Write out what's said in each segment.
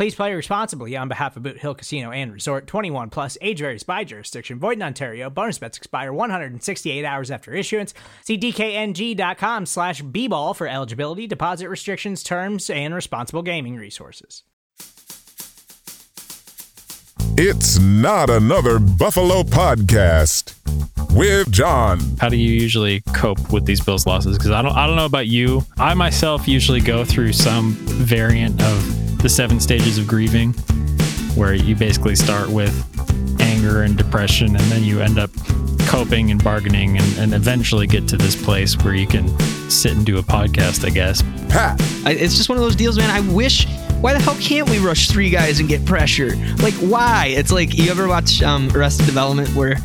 Please play responsibly on behalf of Boot Hill Casino and Resort 21 plus age varies by jurisdiction. Void in Ontario. Bonus bets expire 168 hours after issuance. See DKNG.com slash B ball for eligibility, deposit restrictions, terms, and responsible gaming resources. It's not another Buffalo podcast with Jon. How do you usually cope with these Bills losses? Because I don't, I don't know about you. I myself usually go through some variant of the seven stages of grieving, where you basically start with anger and depression, and then you end up coping and bargaining, and, and eventually get to this place where you can sit and do a podcast. I guess. Pat, I, it's just one of those deals, man. I wish. Why the hell can't we rush three guys and get pressure? Like, why? It's like you ever watch um, Arrested Development where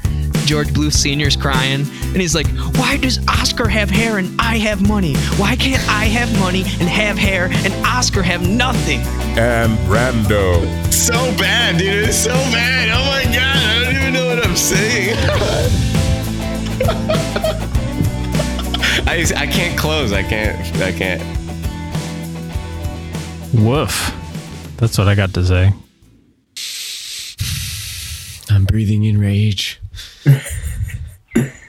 George Bluth Senior's crying and he's like, "Why does Oscar have hair and I have money? Why can't I have money and have hair and Oscar have nothing?" and Brando. So bad, dude. It's so bad. Oh my god, I don't even know what I'm saying. I, I can't close. I can't. I can't. Woof. That's what I got to say. I'm breathing in rage. yeah,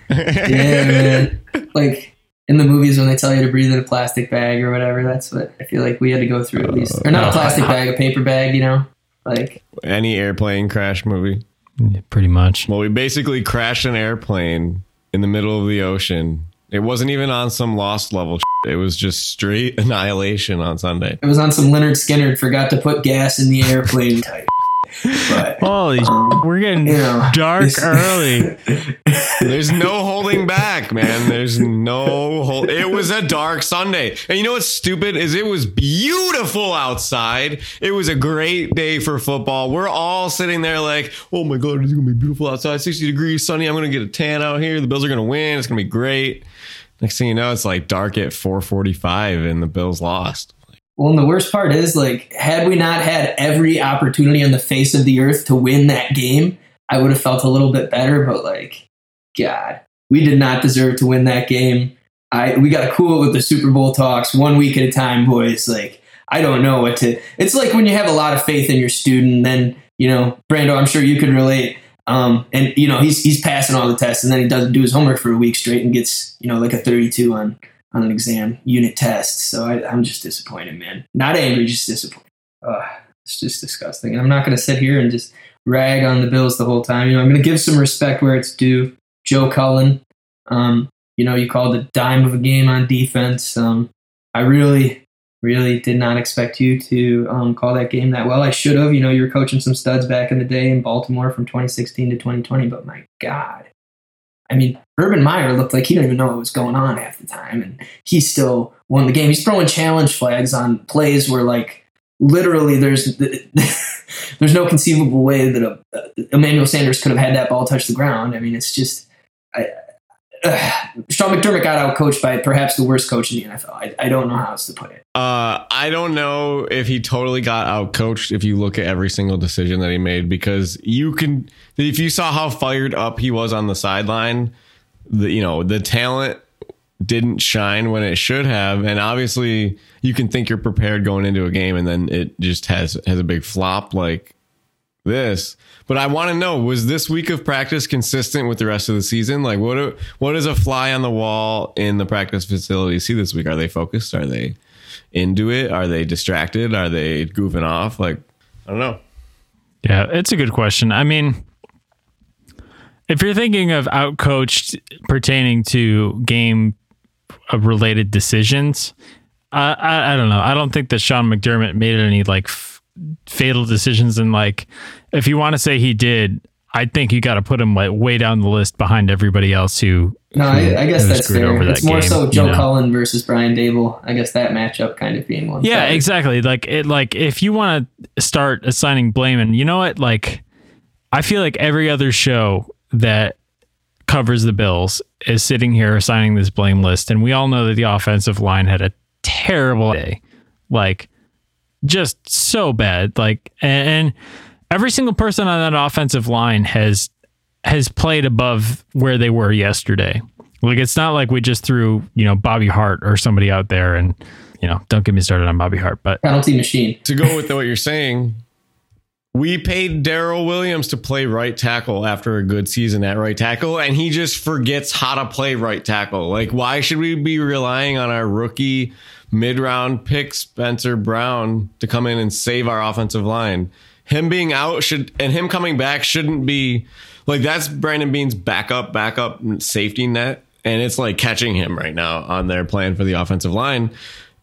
man. Like in the movies when they tell you to breathe in a plastic bag or whatever, that's what I feel like we had to go through at least. Or not a uh, plastic bag, a paper bag, you know? Like Any airplane crash movie. Yeah, pretty much. Well, we basically crashed an airplane in the middle of the ocean. It wasn't even on some lost level. Shit. It was just straight annihilation on Sunday. it was on some Lynyrd Skynyrd forgot to put gas in the airplane type. But Holy, Um, we're getting you know, dark early. There's no holding back, man. There's no hold. It was a dark Sunday. And you know what's stupid is it was beautiful outside. It was a great day for football. We're all sitting there like, oh my God, it's going to be beautiful outside. 60 degrees, sunny. I'm going to get a tan out here. The Bills are going to win. It's going to be great. Next thing you know, it's like dark at 445 and the Bills lost. Well, and the worst part is, like, had we not had every opportunity on the face of the earth to win that game, I would have felt a little bit better. But like, God, we did not deserve to win that game. I we got to cool it with the Super Bowl talks one week at a time, boys. Like, I don't know what to. It's like when you have a lot of faith in your student, then you know, Brando. I'm sure you could relate. Um, and you know, he's he's passing all the tests, and then he doesn't do his homework for a week straight and gets you know like a 32 on on an exam unit test. So I, I'm just disappointed, man. Not angry, just disappointed. Ugh, it's just disgusting. And I'm not going to sit here and just rag on the Bills the whole time. You know, I'm going to give some respect where it's due. Joe Cullen, um, you know, you called a dime of a game on defense. Um, I really, really did not expect you to um, call that game that well. I should have. You know, you were coaching some studs back in the day in Baltimore from 2016 to 2020, but my God. I mean, Urban Meyer looked like he didn't even know what was going on half the time, and he still won the game. He's throwing challenge flags on plays where, like, literally, there's there's no conceivable way that a, Emmanuel Sanders could have had that ball touch the ground. I mean, it's just I, uh, Sean McDermott got out coached by perhaps the worst coach in the NFL. I, I don't know how else to put it. Uh, I don't know if he totally got out coached if you look at every single decision that he made because you can if you saw how fired up he was on the sideline, the you know, the talent didn't shine when it should have and obviously you can think you're prepared going into a game and then it just has has a big flop like this. But I want to know was this week of practice consistent with the rest of the season? Like what what does a fly on the wall in the practice facility see this week? Are they focused? Are they into it? Are they distracted? Are they goofing off? Like I don't know. Yeah, it's a good question. I mean, if you're thinking of outcoached pertaining to game uh, related decisions. I, I I don't know. I don't think that Sean McDermott made any like f- fatal decisions. And like, if you want to say he did, I think you got to put him like way down the list behind everybody else who. No, who- I, I guess that's fair. that It's more game, so you Joe know? Cullen versus Brian Daboll. I guess that matchup kind of being one. Yeah, exactly. Like it like if you want to start assigning blame and you know what like I feel like every other show that covers the Bills is sitting here assigning this blame list and we all know that the offensive line had a terrible day. Like just so bad. Like and, and every single person on that offensive line has has played above where they were yesterday. Like it's not like we just threw, you know, Bobby Hart or somebody out there and you know, don't get me started on Bobby Hart, but penalty machine. to go with what you're saying, we paid Daryl Williams to play right tackle after a good season at right tackle, and he just forgets how to play right tackle. Like, why should we be relying on our rookie mid round pick, Spencer Brown, to come in and save our offensive line? Him being out should, and him coming back shouldn't be like that's Brandon Beane's backup, backup safety net. And it's like catching him right now on their plan for the offensive line.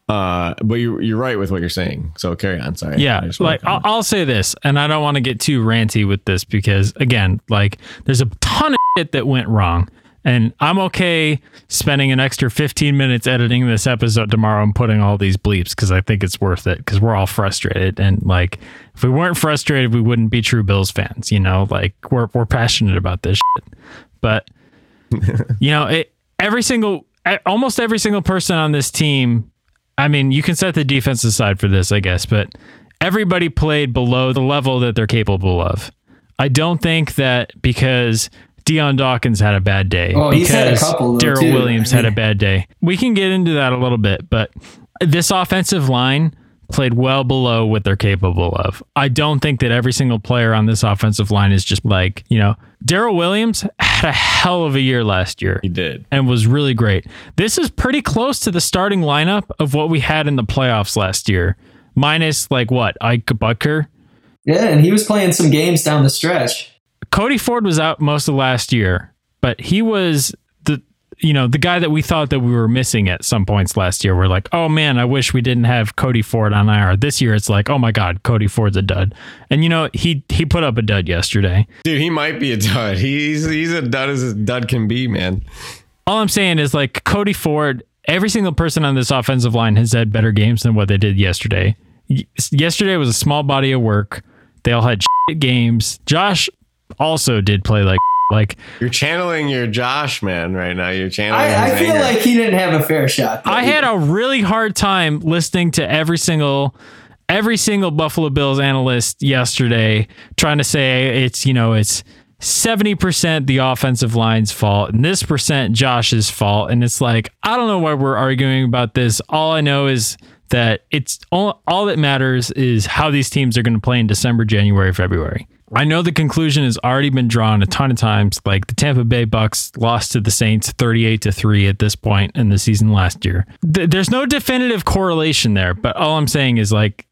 Uh, but you're, you're right with what you're saying. So carry on. Sorry. Yeah, like I'll. I'll say this, and I don't want to get too ranty with this because again, like there's a ton of shit that went wrong, and I'm okay spending an extra 15 minutes editing this episode tomorrow and putting all these bleeps because I think it's worth it because we're all frustrated and like if we weren't frustrated, we wouldn't be true Bills fans, you know. Like we're we're passionate about this shit, but you know, it, every single, almost every single person on this team. I mean, you can set the defense aside for this, I guess, but everybody played below the level that they're capable of. I don't think that because Dion Dawkins had a bad day, Oh, he's had a because couple, Daryl. Williams I had a bad day. We can get into that a little bit, but this offensive line played well below what they're capable of. I don't think that every single player on this offensive line is just like, you know, Daryl Williams had a hell of a year last year he did. and was really great. This is pretty close to the starting lineup of what we had in the playoffs last year, minus like what Ike Boettger. Yeah, and he was playing some games down the stretch. Cody Ford was out most of last year, but he was the you know the guy that we thought that we were missing at some points last year. We're like, oh man, I wish we didn't have Cody Ford on IR. This year, it's like, oh my god, Cody Ford's a dud. And you know he he put up a dud yesterday. Dude, he might be a dud. He's he's a dud as a dud can be, man. all I'm saying is like Cody Ford, every single person on this offensive line has had better games than what they did yesterday. Y- Yesterday was a small body of work. They all had shit games. Josh also did play like like You're channeling your Josh man right now. You're channeling. I, I feel anger. like he didn't have a fair shot. though. I had a really hard time listening to every single every single Buffalo Bills analyst yesterday trying to say it's you know it's 70% the offensive line's fault and this percent Josh's fault and it's like I don't know why we're arguing about this all I know is that it's all, all that matters is how these teams are going to play in December, January, February. I know the conclusion has already been drawn a ton of times. Like the Tampa Bay Bucks lost to the Saints 38 to 3 at this point in the season last year. Th- there's no definitive correlation there, but all I'm saying is like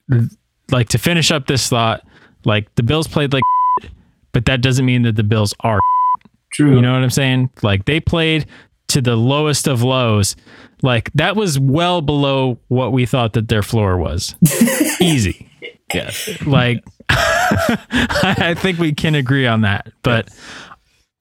like to finish up this thought, like the Bills played like but that doesn't mean that the Bills are True. you know what I'm saying? Like they played to the lowest of lows. Like that was well below what we thought that their floor was. Easy. Yeah. Like I think we can agree on that. But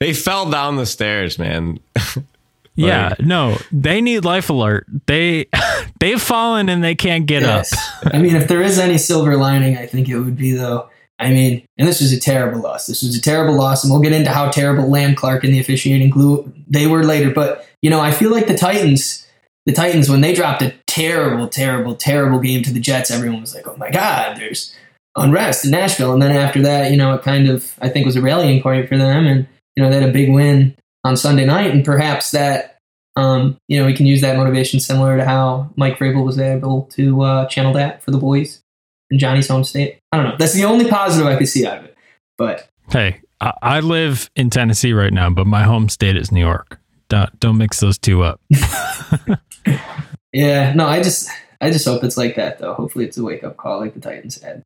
They fell down the stairs, man. yeah, no, they need life alert. They they've fallen and they can't get Yes. up. I mean, if there is any silver lining, I think it would be though. I mean, and this was a terrible loss. This was a terrible loss, and we'll get into how terrible Land Clark and the officiating glue they were later. But you know, I feel like the Titans, the Titans, when they dropped a terrible, terrible, terrible game to the Jets, everyone was like, "Oh my God, there's unrest in Nashville." And then after that, you know, it kind of I think was a rallying point for them, and you know, they had a big win on Sunday night, and perhaps that um, you know, we can use that motivation similar to how Mike Vrabel was able to uh, channel that for the boys in Johnny's home state. I don't know. That's the only positive I could see out of it. But Hey, I, I live in Tennessee right now, but my home state is New York. Don't don't mix those two up. yeah, no, I just I just hope it's like that though. Hopefully, it's a wake up call like the Titans had.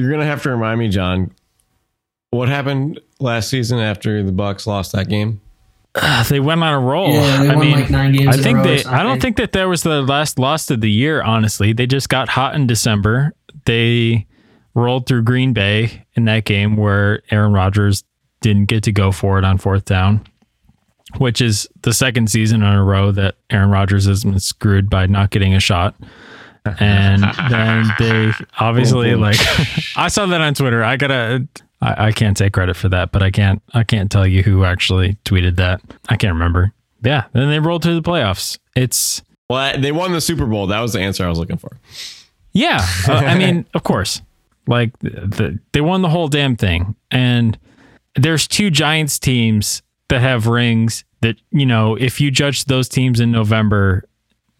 You're gonna have to remind me, Jon. What happened last season after the Bucks lost that game? Uh, they went on a roll. Yeah, they I won mean, like nine games I think row they. I don't think that that was the last loss of the year. Honestly, they just got hot in December. They rolled through Green Bay in that game where Aaron Rodgers didn't get to go for it on fourth down, which is the second season in a row that Aaron Rodgers has been screwed by not getting a shot. And then they obviously like I saw that on Twitter. I gotta I, I can't take credit for that, but I can't I can't tell you who actually tweeted that. I can't remember. Yeah. Then they rolled through the playoffs. It's Well, they won the Super Bowl. That was the answer I was looking for. yeah. uh, I mean, of course. Like the, the, they won the whole damn thing. And there's two Giants teams that have rings that, you know, if you judge those teams in November,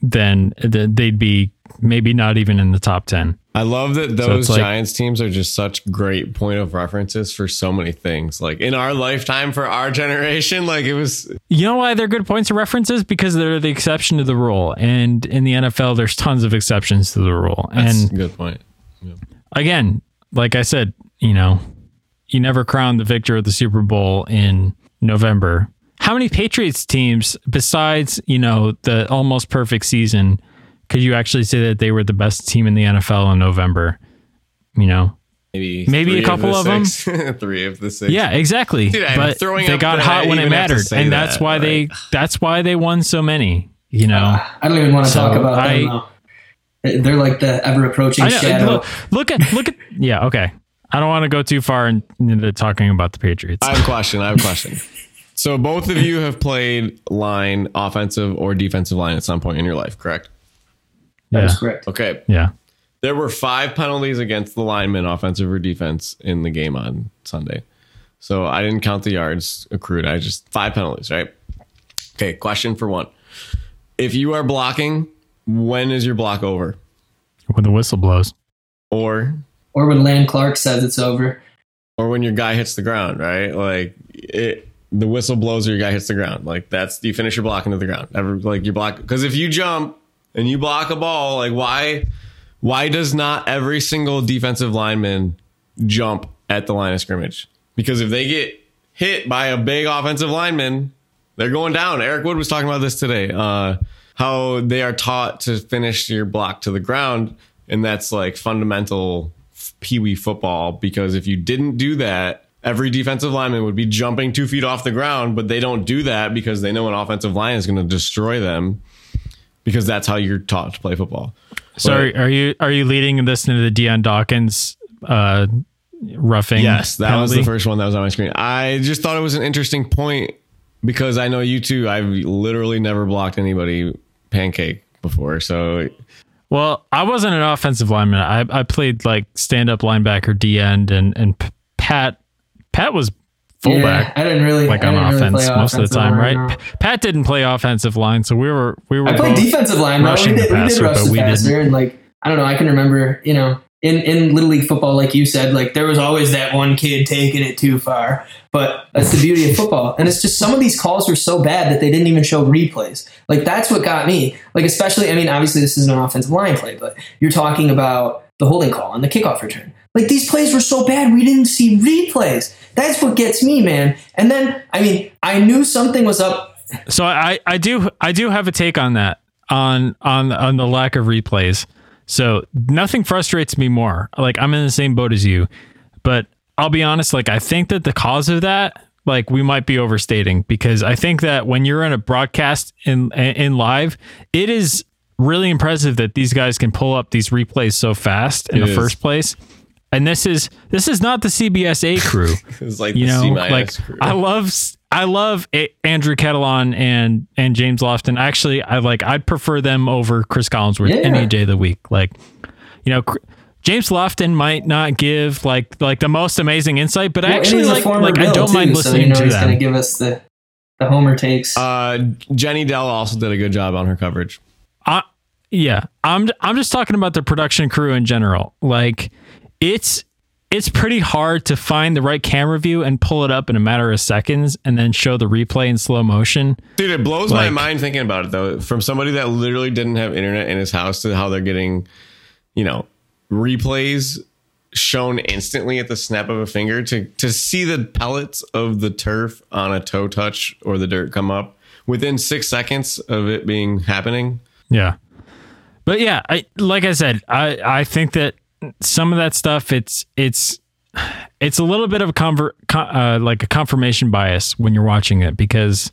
then th- they'd be maybe not even in the top 10. I love that those like- Giants teams are just such great point of references for so many things. Like in our lifetime, for our generation, like it was. You know why they're good points of references? Because they're the exception to the rule. And in the NFL, there's tons of exceptions to the rule. That's and a good point. again, like I said, you know, you never crown the victor of the Super Bowl in November. How many Patriots teams, besides, you know, the almost perfect season, could you actually say that they were the best team in the NFL in November? You know? Maybe Maybe a three of couple the of 'em? six. three of the six. Yeah, exactly. Dude, but throwing they got hot I when it even have to mattered. say And that's that, why they that's why they won so many, you know. Uh, I don't even want to So talk about I- them. Though. They're like the ever approaching shadow. look, look at look at yeah, okay. I don't want to go too far into talking about the Patriots. I have a question. I have a question. so both of you have played line, offensive or defensive line at some point in your life, correct? That yeah. is correct. Okay. Yeah. There were five penalties against the lineman, offensive or defense, in the game on Sunday. So I didn't count the yards accrued. I just five penalties, right? Okay, question for one. If you are blocking, when is your block over? When the whistle blows. Or Or when Land Clark says it's over. or when your guy hits the ground, right? Like it the whistle blows or your guy hits the ground. Like that's you finish your block into the ground. Ever like you block because if you jump and you block a ball, like why why does not every single defensive lineman jump at the line of scrimmage? Because if they get hit by a big offensive lineman, they're going down. Eric Wood was talking about this today. Uh how they are taught to finish your block to the ground, and that's like fundamental pee wee football because if you didn't do that, every defensive lineman would be jumping two feet off the ground, but they don't do that because they know an offensive line is going to destroy them because that's how you're taught to play football. Sorry, are you are you leading this into the Dion Dawkins uh roughing? Yes, that was the first one that was on my screen. I just thought it was an interesting point because I know you too. I've literally never blocked anybody pancake before. So Well, I wasn't an offensive lineman. I I played like stand up linebacker, D end, and and P- Pat Pat was fullback. Yeah, I didn't really Like I on didn't really offense most of the time, right? Pat didn't play offensive line, so we were we were. I played defensive line. though. We rushing did, the we did passer, rush but the we passer, didn't. and like I don't know. I can remember, you know, in in little league football, like you said, like there was always that one kid taking it too far. But that's the beauty of football, and it's just some of these calls were so bad that they didn't even show replays. Like that's what got me. Like especially, I mean, obviously this isn't an offensive line play, but you're talking about the holding call and the kickoff return. Like these plays were so bad, we didn't see replays. That's what gets me, man. And then, I mean, I knew something was up So I I do I do have a take on that on on on the lack of replays. So nothing frustrates me more. Like I'm in the same boat as you, but I'll be honest. Like I think that the cause of that, like we might be overstating because I think that when you're in a broadcast in in live, it is really impressive that these guys can pull up these replays so fast in It the is. first place. And this is this is not the CBSA crew it's like you the know C-minus like crew. i love i love A- andrew Catalon and and james lofton actually i like i'd prefer them over chris collinsworth Yeah. any day of the week like you know Cr- james lofton might not give like like the most amazing insight but Well, and actually like former like i don't too, mind so, listening you know, to he's going to give us the the homer takes. Uh, Jenny Dell also did a good job on her coverage. I, yeah, I'm I'm just talking about the production crew in general. Like it's it's pretty hard to find the right camera view and pull it up in a matter of seconds and then show the replay in slow motion. Dude, it blows my mind thinking about it though. From somebody that literally didn't have internet in his house to how they're getting, you know, replays shown instantly at the snap of a finger to to see the pellets of the turf on a toe touch or the dirt come up within six seconds of it being happening. Yeah. But yeah, I like I said, I I think that some of that stuff it's it's it's a little bit of a convert uh, like a confirmation bias when you're watching it because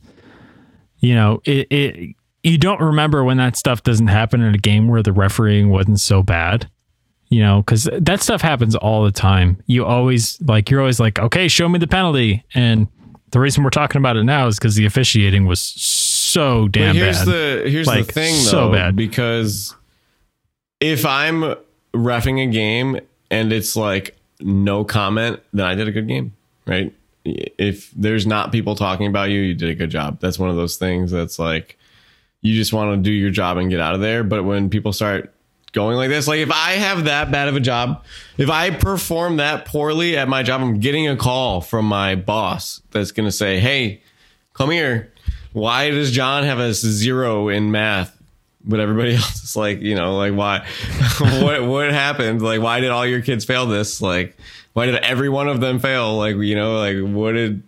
you know it, it you don't remember when that stuff doesn't happen in a game where the refereeing wasn't so bad you know because that stuff happens all the time. You always like you're always like okay show me the penalty. And the reason we're talking about it now is because the officiating was so damn but here's bad. the here's Like, the thing though, so bad. because if I'm refing a game and it's like no comment, then I did a good game, right? If there's not people talking about you, you did a good job. That's one of those things that's like you just want to do your job and get out of there. But when people start going like this, like if I have that bad of a job, if I perform that poorly at my job, I'm getting a call from my boss that's going to say, "Hey, come here. Why does John have a zero in math?" But everybody else is like, you know, like why? what what happened? Like, why did all your kids fail this? Like, why did every one of them fail? Like, you know, like what did?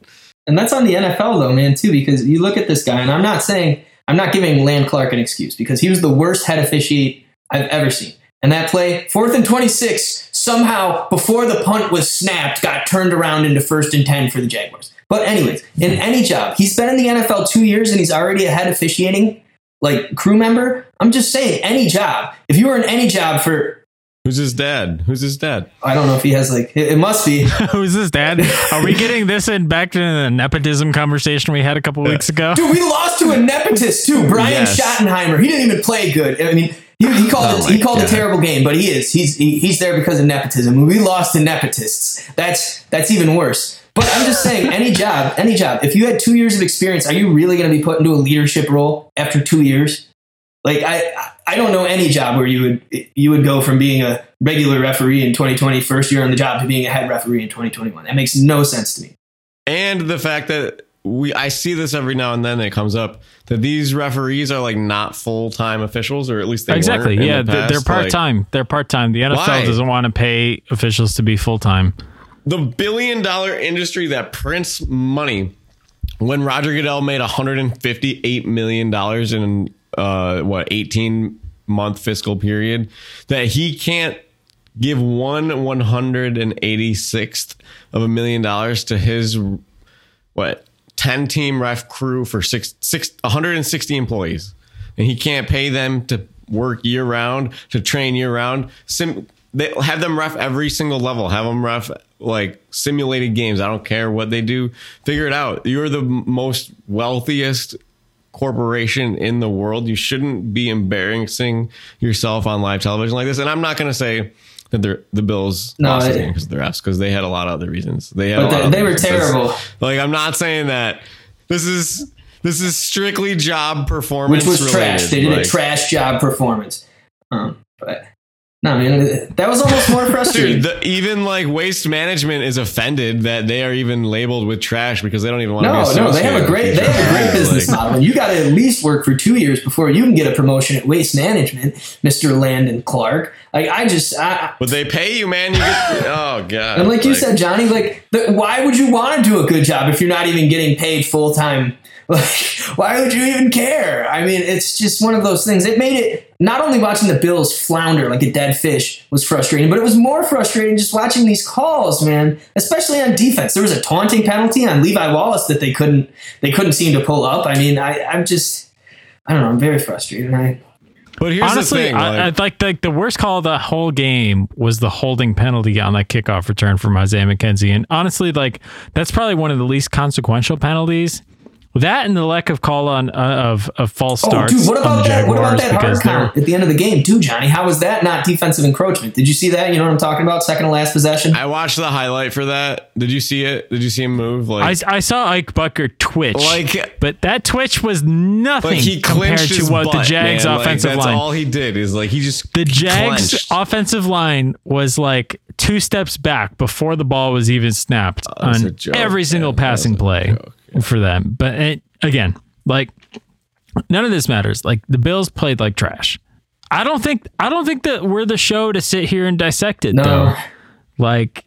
And that's on the NFL though, man, too, because you look at this guy, and I'm not saying I'm not giving Land Clark an excuse because he was the worst head officiate I've ever seen. And that play, fourth and 26, somehow before the punt was snapped, got turned around into first and 10 for the Jaguars. But anyways, in any job, he's been in the NFL two years and he's already a head officiating like crew member. I'm just saying, any job. If you were in any job for Who's his dad? Who's his dad? I don't know if he has like it, it must be. Who's his Dad? Are we getting this in back to the nepotism conversation we had a couple uh, weeks ago? Dude, we lost to a nepotist too. Brian Yes. Schottenheimer. He didn't even play good. I mean, he, he called Oh it, he my called a terrible game, but he is. He's he, he's there because of nepotism. We lost to nepotists. That's that's even worse. But I'm just saying, any job, any job. If you had two years of experience, are you really going to be put into a leadership role after two years? Like I, I don't know any job where you would you would go from being a regular referee in 2020, first year on the job, to being a head referee in 2021. That makes no sense to me. and the fact that we I see this every now and then it comes up that these referees are like not full time officials or at least they exactly. in Yeah, the they're, they're past. part Like, time. they're part time. The NFL Why? doesn't want to pay officials to be full time. the billion dollar industry that prints money. When Roger Goodell made 158 million dollars in uh, what 18 month fiscal period, that he can't give one 186th of a million dollars to his what 10 team ref crew for six, six 160 employees. And he can't pay them to work year round to train year round. Sim, they have them ref every single level have them ref like simulated games. I don't care what they do. Figure it out. You're the most wealthiest corporation in the world you shouldn't be embarrassing yourself on live television like this and i'm not going to say that the bills No, lost the game because of the refs because they had a lot of other reasons they had But a lot they- they were reasons. Terrible. like I'm not saying that. This is this is strictly job performance. which was trash. They did Like, a trash job performance. Um, but no, man, that was almost more frustrating. Dude, the, even like waste management is offended that they are even labeled with trash because they don't even want to. no, be no, they have a great, they have a great business Like, model. You got to at least work for two years before you can get a promotion at Waste Management, Mister Landon Clark. Like I just, I, But they pay you, man. You get oh god. and like you said, Johnny, like the, why would you want to do a good job if you're not even getting paid full time? Like, why would you even care? I mean, it's just one of those things. It made it not only watching the Bills flounder like a dead fish was frustrating, but it was more frustrating just watching these calls, man. Especially on defense, there was a taunting penalty on Levi Wallace that they couldn't they couldn't seem to pull up. I mean, I, I'm just I don't know. I'm very frustrated. I, But here's Honestly, the thing. I, I like- like like the worst call of the whole game was the holding penalty on that kickoff return from Isaiah McKenzie, and honestly, like that's probably one of the least consequential penalties. That and the lack of call on uh, of of false starts. oh, starts dude, what on about the that? What about Jaguars that hard because count at the end of the game, too, Johnny? How was that not defensive encroachment? Did you see that? You know what I'm talking about? Second to last possession. I watched the highlight for that. Did you see it? Did you see him move? Like, I, I saw Ike Boettger twitch, Like- but that twitch was nothing like he compared to his what the butt, Jags man. Like, offensive that's line. all he did is like he just the Jags clenched. offensive line was like two steps back before the ball was even snapped that's a on joke, every single man. That passing play joke, for them. But it, again, like none of this matters. Like the Bills played like trash. I don't think I don't think that we're the show to sit here and dissect it No. though. Like,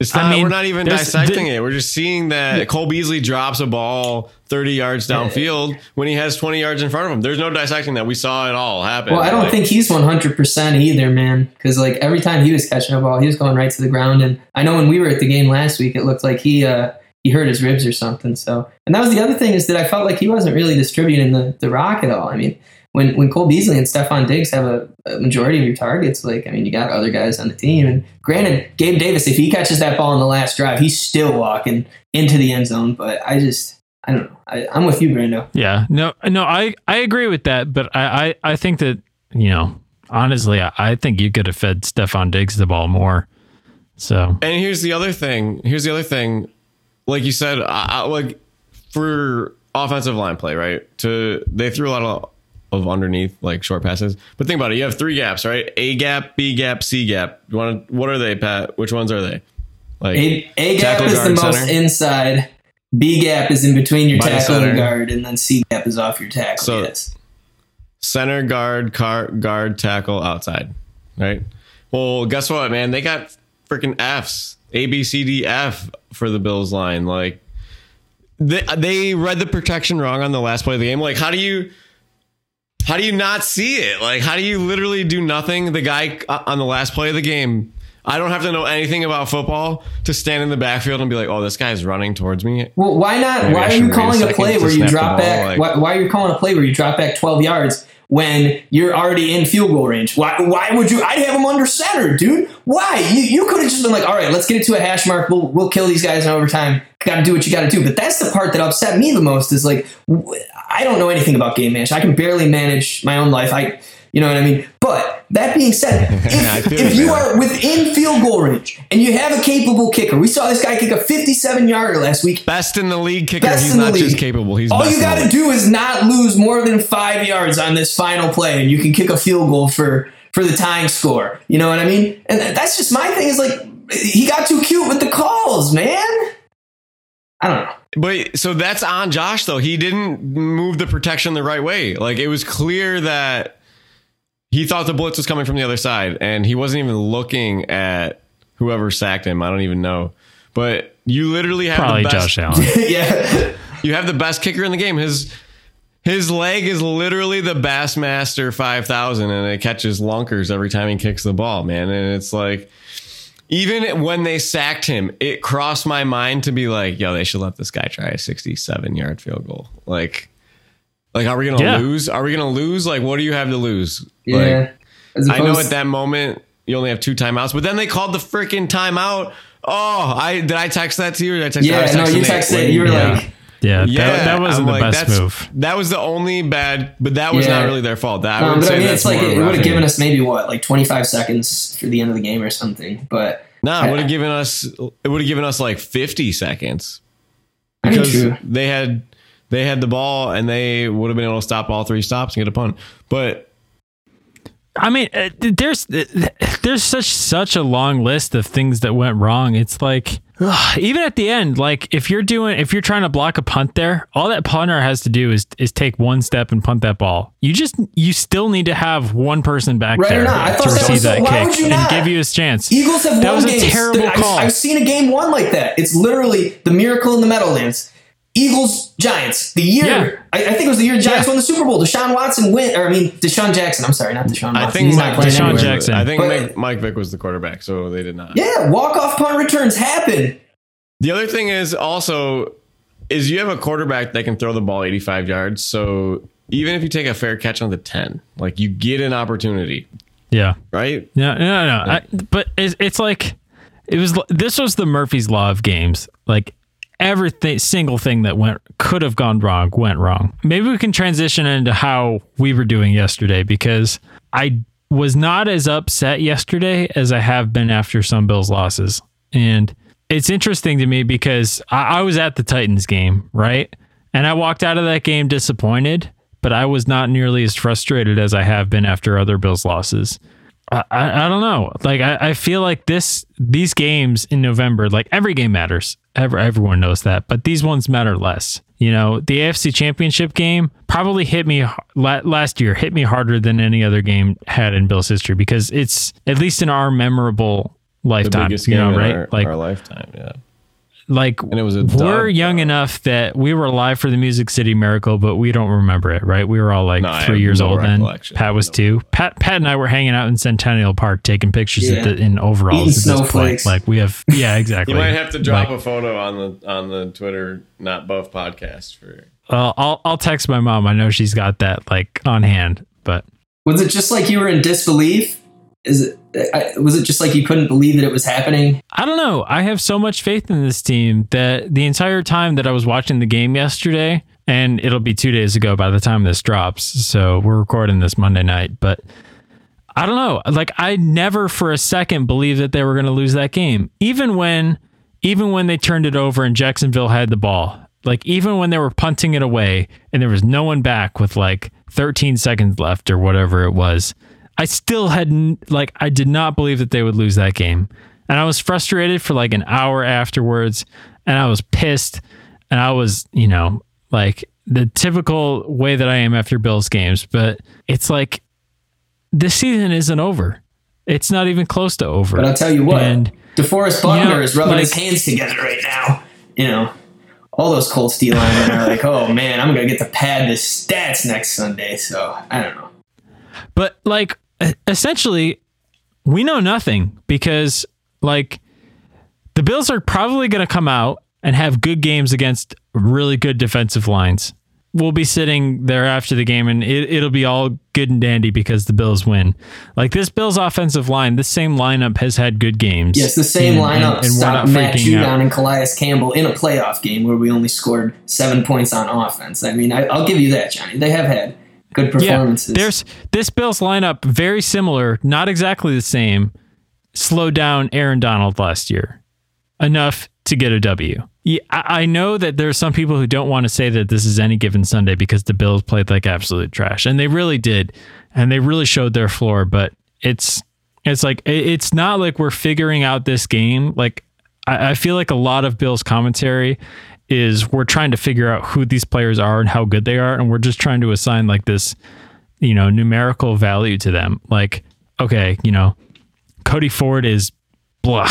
It's I not. mean, we're not even dissecting the- it. We're just seeing that Cole Beasley drops a ball 30 yards downfield when he has 20 yards in front of him. There's no dissecting that. We saw it all happen. Well, I don't Like, think he's 100% either, man. Because like every time he was catching a ball, he was going right to the ground. And I know when we were at the game last week, it looked like he uh, he hurt his ribs or something. So, and that was the other thing is that I felt like he wasn't really distributing the, the rock at all. I mean, when when Cole Beasley and Stefon Diggs have a, a majority of your targets, like I mean, you got other guys on the team. And granted, Gabe Davis, if he catches that ball in the last drive, he's still walking into the end zone. But I just, I don't know. I, I'm with you, Brando. yeah, no, no, I, I agree with that, but I, I, I think that, you know, honestly, I, I think you could have fed Stefon Diggs the ball more. So, And here's the other thing. Here's the other thing. Like you said, I, I, like for offensive line play, right? To they threw a lot of of underneath like short passes. But think about it. You have three gaps, right? A gap, B gap, C gap. You want to, what are they, Pat? Which ones are they? Like A, A gap is the most center. inside. B gap is in between your By tackle and guard, and then C gap is off your tackle. So- yes. center guard, car, guard, tackle, outside, right? Well, guess what, man? They got freaking Fs, A, B, C, D, F for the Bills line. Like they they read the protection wrong on the last play of the game. Like, how do you? How do you not see it? Like, how do you literally do nothing? The guy uh, on the last play of the game, I don't have to know anything about football to stand in the backfield and be like, oh, this guy's running towards me. Well, why not? Maybe why are you calling a play where you drop back? like- why, why are you calling a play where you drop back 12 yards when you're already in field goal range? Why? Why would you? I'd have him under center, dude. Why? You, you could have just been like, all right, let's get it to a hash mark. We'll we'll kill these guys in overtime. Got to do what you got to do. But that's the part that upset me the most. Is like, I don't know anything about game management. I can barely manage my own life. I. You know what I mean? But that being said, if, if it, you man. are within field goal range and you have a capable kicker, we saw this guy kick a 57 yarder last week. Best in the league kicker. Best He's not just capable. He's All you got to do is not lose more than five yards on this final play, and you can kick a field goal for for the tying score. You know what I mean? And that's just my thing. Is like he got too cute with the calls, man. I don't know. But so that's on Josh though. He didn't move the protection the right way. Like it was clear that he thought the blitz was coming from the other side, and he wasn't even looking at whoever sacked him. I don't even know. But you literally have probably the best, Josh Allen. yeah, You have the best kicker in the game. His his leg is literally the Bassmaster five thousand, and it catches lunkers every time he kicks the ball, man. And it's like. Even when they sacked him, it crossed my mind to be like, "Yo, they should let this guy try a 67-yard field goal." Like, like, are we gonna Yeah. lose? Are we gonna lose? Like, what do you have to lose? yeah. Like, I know at that moment you only have two timeouts, but then they called the freaking timeout. Oh, I did I text that to you? Or did I text? I Yeah, was no, you texted. when- You were Yeah. like, Yeah, yeah, that, that wasn't I'm the like, best move. That was the only bad, but that was Yeah. not really their fault. That I um, would but say I mean, it's like more it would have given us maybe what, like 25 seconds for the end of the game or something. But No, it would have given us. It would have given us like fifty seconds I mean, because true. they had they had the ball and they would have been able to stop all three stops and get a punt. But I mean, uh, there's there's such such a long list of things that went wrong. It's like ugh, even at the end, like if you're doing if you're trying to block a punt there, all that punter has to do is is take one step and punt that ball. You just you still need to have one person back Right there to thought that receive was that why kick and not? give you his chance. Eagles have That won was a games. terrible I've, call. I've seen a game one like that. It's literally the miracle in the Meadowlands. Eagles Giants. The year Yeah. I, I think it was the year Giants Yeah. won the Super Bowl. Deshaun Watson went, or I mean DeSean Jackson. I'm sorry, not Deshaun Watson. I think He's Mike, not playing Deshaun anywhere. Jackson. I think But- Mike, Mike Vick was the quarterback, so they did not. Yeah, walk off punt returns happen. The other thing is also is you have a quarterback that can throw the ball 85 yards. So even if you take a fair catch on the 10, like you get an opportunity, yeah. right? No, no, no. I, but it's, it's like it was. This was the Murphy's Law of games. Like everything, single thing that went could have gone wrong went wrong. Maybe we can transition into how we were doing yesterday because I was not as upset yesterday as I have been after some Bills losses, and it's interesting to me because I, I was at the Titans game, right? And I walked out of that game disappointed, but I was not nearly as frustrated as I have been after other Bills losses. I, I, don't know. Like I, I feel like this these games in November, like every game matters. Ever everyone knows that, but these ones matter less. You know, the AFC Championship game probably hit me last year. Hit me harder than any other game had in Bills history because it's at least in our memorable lifetime. biggest You game know, in right? our, like, our lifetime. Yeah, like and it was a we're dub, young so- enough that we were alive for the Music City Miracle, but we don't remember it, right? We were all like No, three years no old then. Pat was No. two. Pat, Pat and I were hanging out in Centennial Park taking pictures Yeah. at the, in overalls. Eating at this point. snowflakes. Like we have, yeah, exactly. You might have to drop Like, a photo on the on the Twitter not buff podcast for. uh, I'll I'll text my mom. I know she's got that like on hand, but Was it just like you were in disbelief? Is it? I, was it just like you couldn't believe that it was happening? I don't know. I have so much faith in this team that the entire time that I was watching the game yesterday, and it'll be two days ago by the time this drops. So we're recording this Monday night, but I don't know. Like I never for a second believed that they were going to lose that game, even when, even when they turned it over and Jacksonville had the ball. Like even when they were punting it away and there was no one back with like 13 seconds left or whatever it was. I still hadn't like I did not believe that they would lose that game. And I was frustrated for like an hour afterwards and I was pissed and I was, you know, like the typical way that I am after Bills games, but it's like this season isn't over. It's not even close to over. But I'll tell you what, And DeForest Buckner you know, is rubbing like- his hands together right now. You know, all those Colts D linemen are like, "Oh man, I'm gonna get to pad the stats next Sunday." So I don't know. But like essentially, we know nothing because like the Bills are probably going to come out and have good games against really good defensive lines. We'll be sitting there after the game and it, it'll be all good and dandy because the Bills win. Like this Bills offensive line, this same lineup has had good games. Yes, the same And- lineup and- and stopped not Matt. Judon and Calais Campbell in a playoff game where we only scored seven points on offense. I mean, I, I'll give you that, Johnny. They have had good performances. Yeah, there's this Bills lineup very similar, not exactly the same. Slowed down Aaron Donald last year enough to get a W. Yeah, I know that there are some people who don't want to say that this is any given Sunday because the Bills played like absolute trash, and they really did, and they really showed their floor. But it's it's like it's not like we're figuring out this game. Like I, I feel like a lot of Bills commentary is we're trying to figure out who these players are and how good they are, and we're just trying to assign like this, you know, numerical value to them. Like, okay, you know, Cody Ford is blah.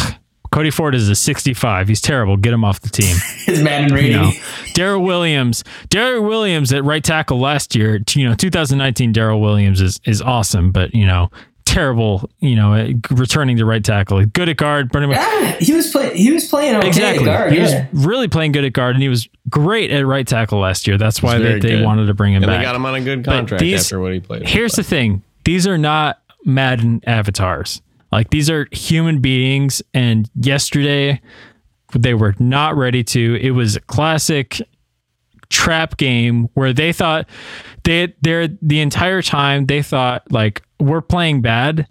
Cody Ford is a 65. He's terrible. Get him off the team. his Madden You rating. know, Daryl Williams. Daryl Williams at right tackle last year. You know, 2019 Daryl Williams is is awesome, but you know, terrible. You know, at returning to right tackle. Good at guard. Pretty much. Ah, he was playing. He was playing okay Exactly. at guard. he yeah. was really playing good at guard, and he was great at right tackle last year. That's why they, they wanted to bring him And back. they got him on a good contract these- after what he played. Here's the thing: these are not Madden avatars. Like these are human beings. And yesterday, they were not ready to. It was a classic trap game where they thought they they're the entire time they thought like we're playing bad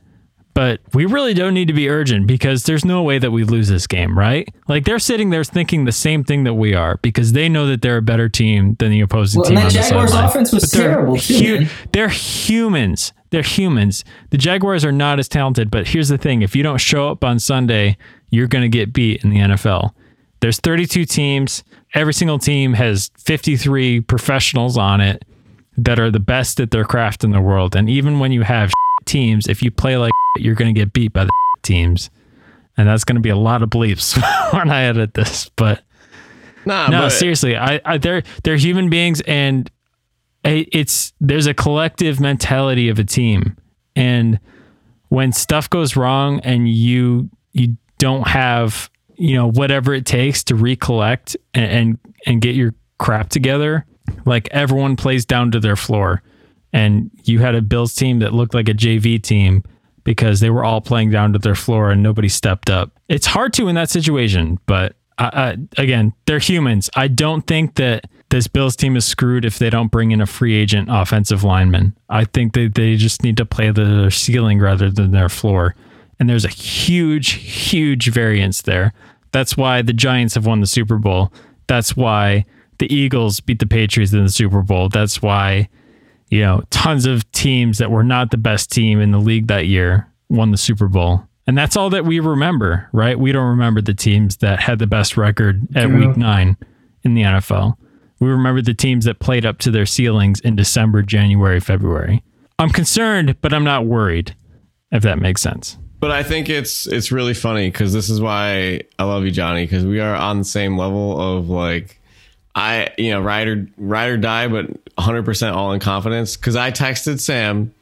but we really don't need to be urgent because there's no way that we lose this game, right? Like they're sitting there thinking the same thing that we are because they know that they're a better team than the opposing Well, team. and that on the Jaguars sideline. offense was But they're terrible, too. They're humans. They're humans. The Jaguars are not as talented, but here's the thing: if you don't show up on Sunday, you're going to get beat in the NFL. There's 32 teams. Every single team has 53 professionals on it that are the best at their craft in the world. And even when you have teams, if you play like you're going to get beat by the teams. And that's going to be a lot of bleeps when I edit this. But Nah, no, but seriously, I, I they're they're human beings, and it's there's a collective mentality of a team, and when stuff goes wrong and you you don't have you know whatever it takes to recollect and and, and get your crap together, like everyone plays down to their floor, and you had a Bills team that looked like a JV team because they were all playing down to their floor and nobody stepped up. It's hard to in that situation, but I, I, again, they're humans. I don't think that this Bills team is screwed if they don't bring in a free agent offensive lineman. I think they, they just need to play their ceiling rather than their floor. And there's a huge, huge variance there. That's why the Giants have won the Super Bowl. That's why the Eagles beat the Patriots in the Super Bowl. That's why you know, tons of teams that were not the best team in the league that year won the Super Bowl. And that's all that we remember, right? We don't remember the teams that had the best record at True. week nine in the NFL. We remember the teams that played up to their ceilings in December, January, February. I'm concerned, but I'm not worried, if that makes sense. But I think it's it's really funny because this is why I love you, Johnny, because we are on the same level of like I you know ride or ride or die, but 100 percent all in confidence. Because I texted Sam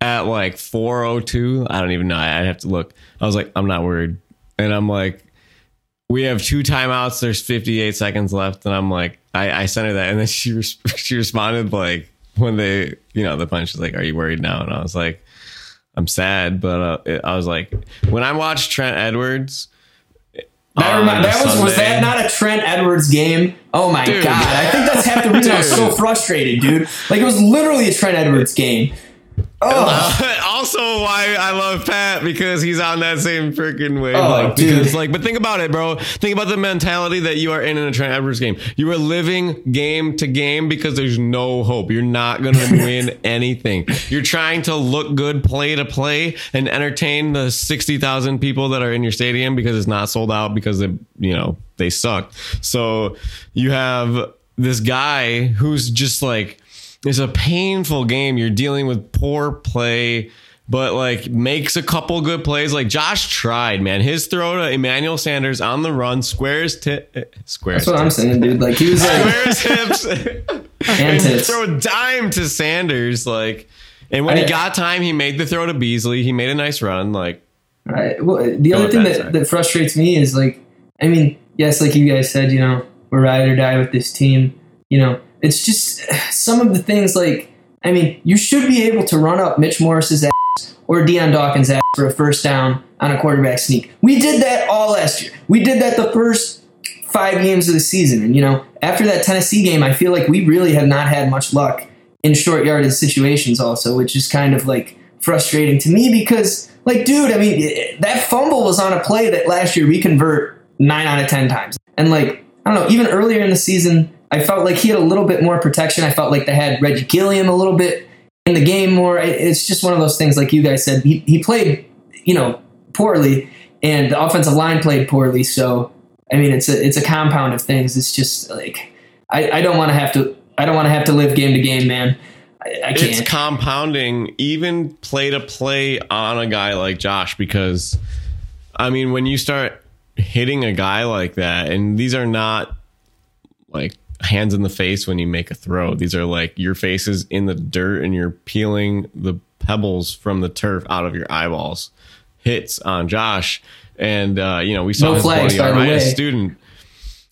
at like 4:02. I don't even know. I have to look. I was like, I'm not worried, and I'm like, we have two timeouts. There's 58 seconds left, and I'm like, I, I sent her that, and then she she responded like when they you know the punch was like, Are you worried now? And I was like. I'm sad, but uh, it, I was like, when I watched Trent Edwards, That, was was that not a Trent Edwards game? Oh my Dude. god! I think that's half the reason I was so frustrated, dude. Like it was literally a Trent Edwards game. Oh, also why I love Pat because he's on that same freaking wave. Oh, like, dude. because like, but think about it, bro. Think about the mentality that you are in in a Trent Edwards game. You are living game to game because there's no hope. You're not gonna win anything. You're trying to look good play to play and entertain the sixty thousand people that are in your stadium because it's not sold out because they, you know, they suck. So you have this guy who's just like it's a painful game. You're dealing with poor play, but like makes a couple good plays. Like Josh tried, man. His throw to Emmanuel Sanders on the run, squares tip, eh, squares, that's what I'm saying, dude. Like he was like, squares hips, and tits. throw a dime to Sanders. Like, and when I- he got time, he made the throw to Beasley. He made a nice run. Like, I, well, the other thing that, that, that frustrates me is like, I mean, yes, like you guys said, you know, we're ride or die with this team. You know, it's just some of the things like, I mean, you should be able to run up Mitch Morse's ass or Dion Dawkins' ass for a first down on a quarterback sneak. We did that all last year. We did that the first five games of the season. And, you know, after that Tennessee game, I feel like we really have not had much luck in short yardage situations, also, which is kind of like frustrating to me because, like, dude, I mean, eh, that fumble was on a play that last year we convert nine out of 10 times. And, like, I don't know, even earlier in the season, I felt like he had a little bit more protection. I felt like they had Reggie Gilliam a little bit in the game more. It's just one of those things, like you guys said, he, he played, you know, poorly, and the offensive line played poorly. So, I mean, it's a it's a compound of things. It's just like I, I don't want to have to I don't want to have to live game to game, man. I, I can't. It's compounding even play to play on a guy like Josh because I mean when you start hitting a guy like that and these are not like hands in the face when you make a throw. These are like your face is in the dirt and you're peeling the pebbles from the turf out of your eyeballs. Hits on Josh. And uh you know we saw No his flags, buddy by the Ariah way. student.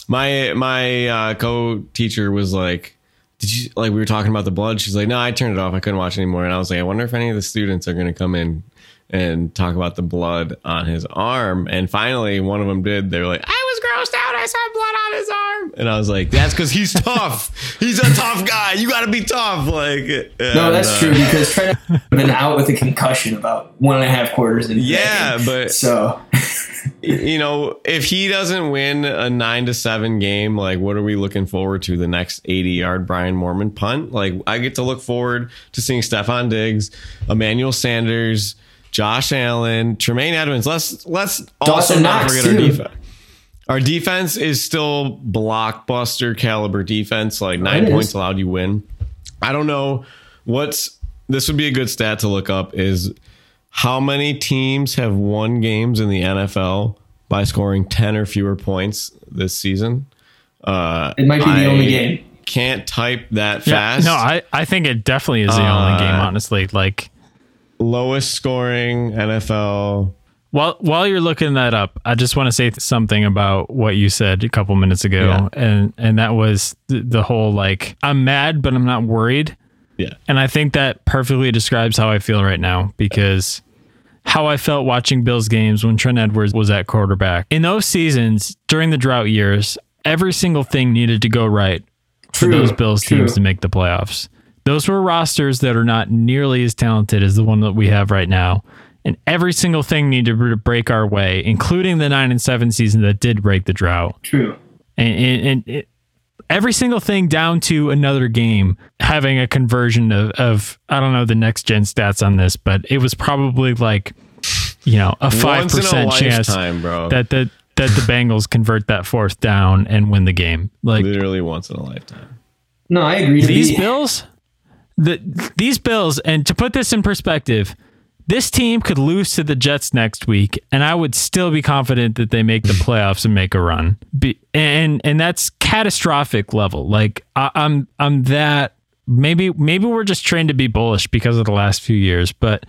My my uh, co-teacher was like did you like we were talking about the blood? She's like no i turned it off. I couldn't watch anymore. And i was like i wonder if any of the students are going to come in and talk about the blood on his arm. And finally one of them did. They were like i was grossed out i saw blood on his arm and i was like that's because he's tough he's a tough guy you gotta be tough like no, that's true uh, because Trent had been out with a concussion about one and a half quarters in. yeah but So you know, if he doesn't win a nine to seven game, like what are we looking forward to? The next 80 yard Brian Moorman punt? Like I get to look forward to seeing Stefon Diggs, Emmanuel Sanders, Josh Allen, Tremaine Edmunds. Let's let's also not Knox, forget our too. defense. Our defense is still blockbuster caliber defense. Like it nine is. points allowed you win. I don't know what's this would be a good stat to look up is how many teams have won games in the NFL by scoring 10 or fewer points this season? Uh, it might be the only game. Can't type that Yeah, fast. no, I, I think it definitely is the only game, honestly. Like Lowest scoring NFL. While while you're looking that up, I just want to say something about what you said a couple minutes ago, Yeah. and and that was the, the whole like I'm mad, but I'm not worried. Yeah. And I think that perfectly describes how I feel right now because how I felt watching Bills games when Trent Edwards was at quarterback. In those seasons, during the drought years, every single thing needed to go right for True, those Bills true. teams to make the playoffs. Those were rosters that are not nearly as talented as the one that we have right now. And every single thing needed to break our way, including the nine and seven season that did break the drought True. and, and, and it, every single thing down to another game having a conversion of, of I don't know the next gen stats on this, but it was probably like you know a five Once in a percent chance lifetime, bro. that the that the Bengals convert that fourth down and win the game. Like Literally once in a lifetime. No, I agree. These Bills, the these Bills, and to put this in perspective, this team could lose to the Jets next week, and I would still be confident that they make the playoffs and make a run. Be, and and that's catastrophic level. Like I, I'm I'm that maybe maybe we're just trained to be bullish because of the last few years, but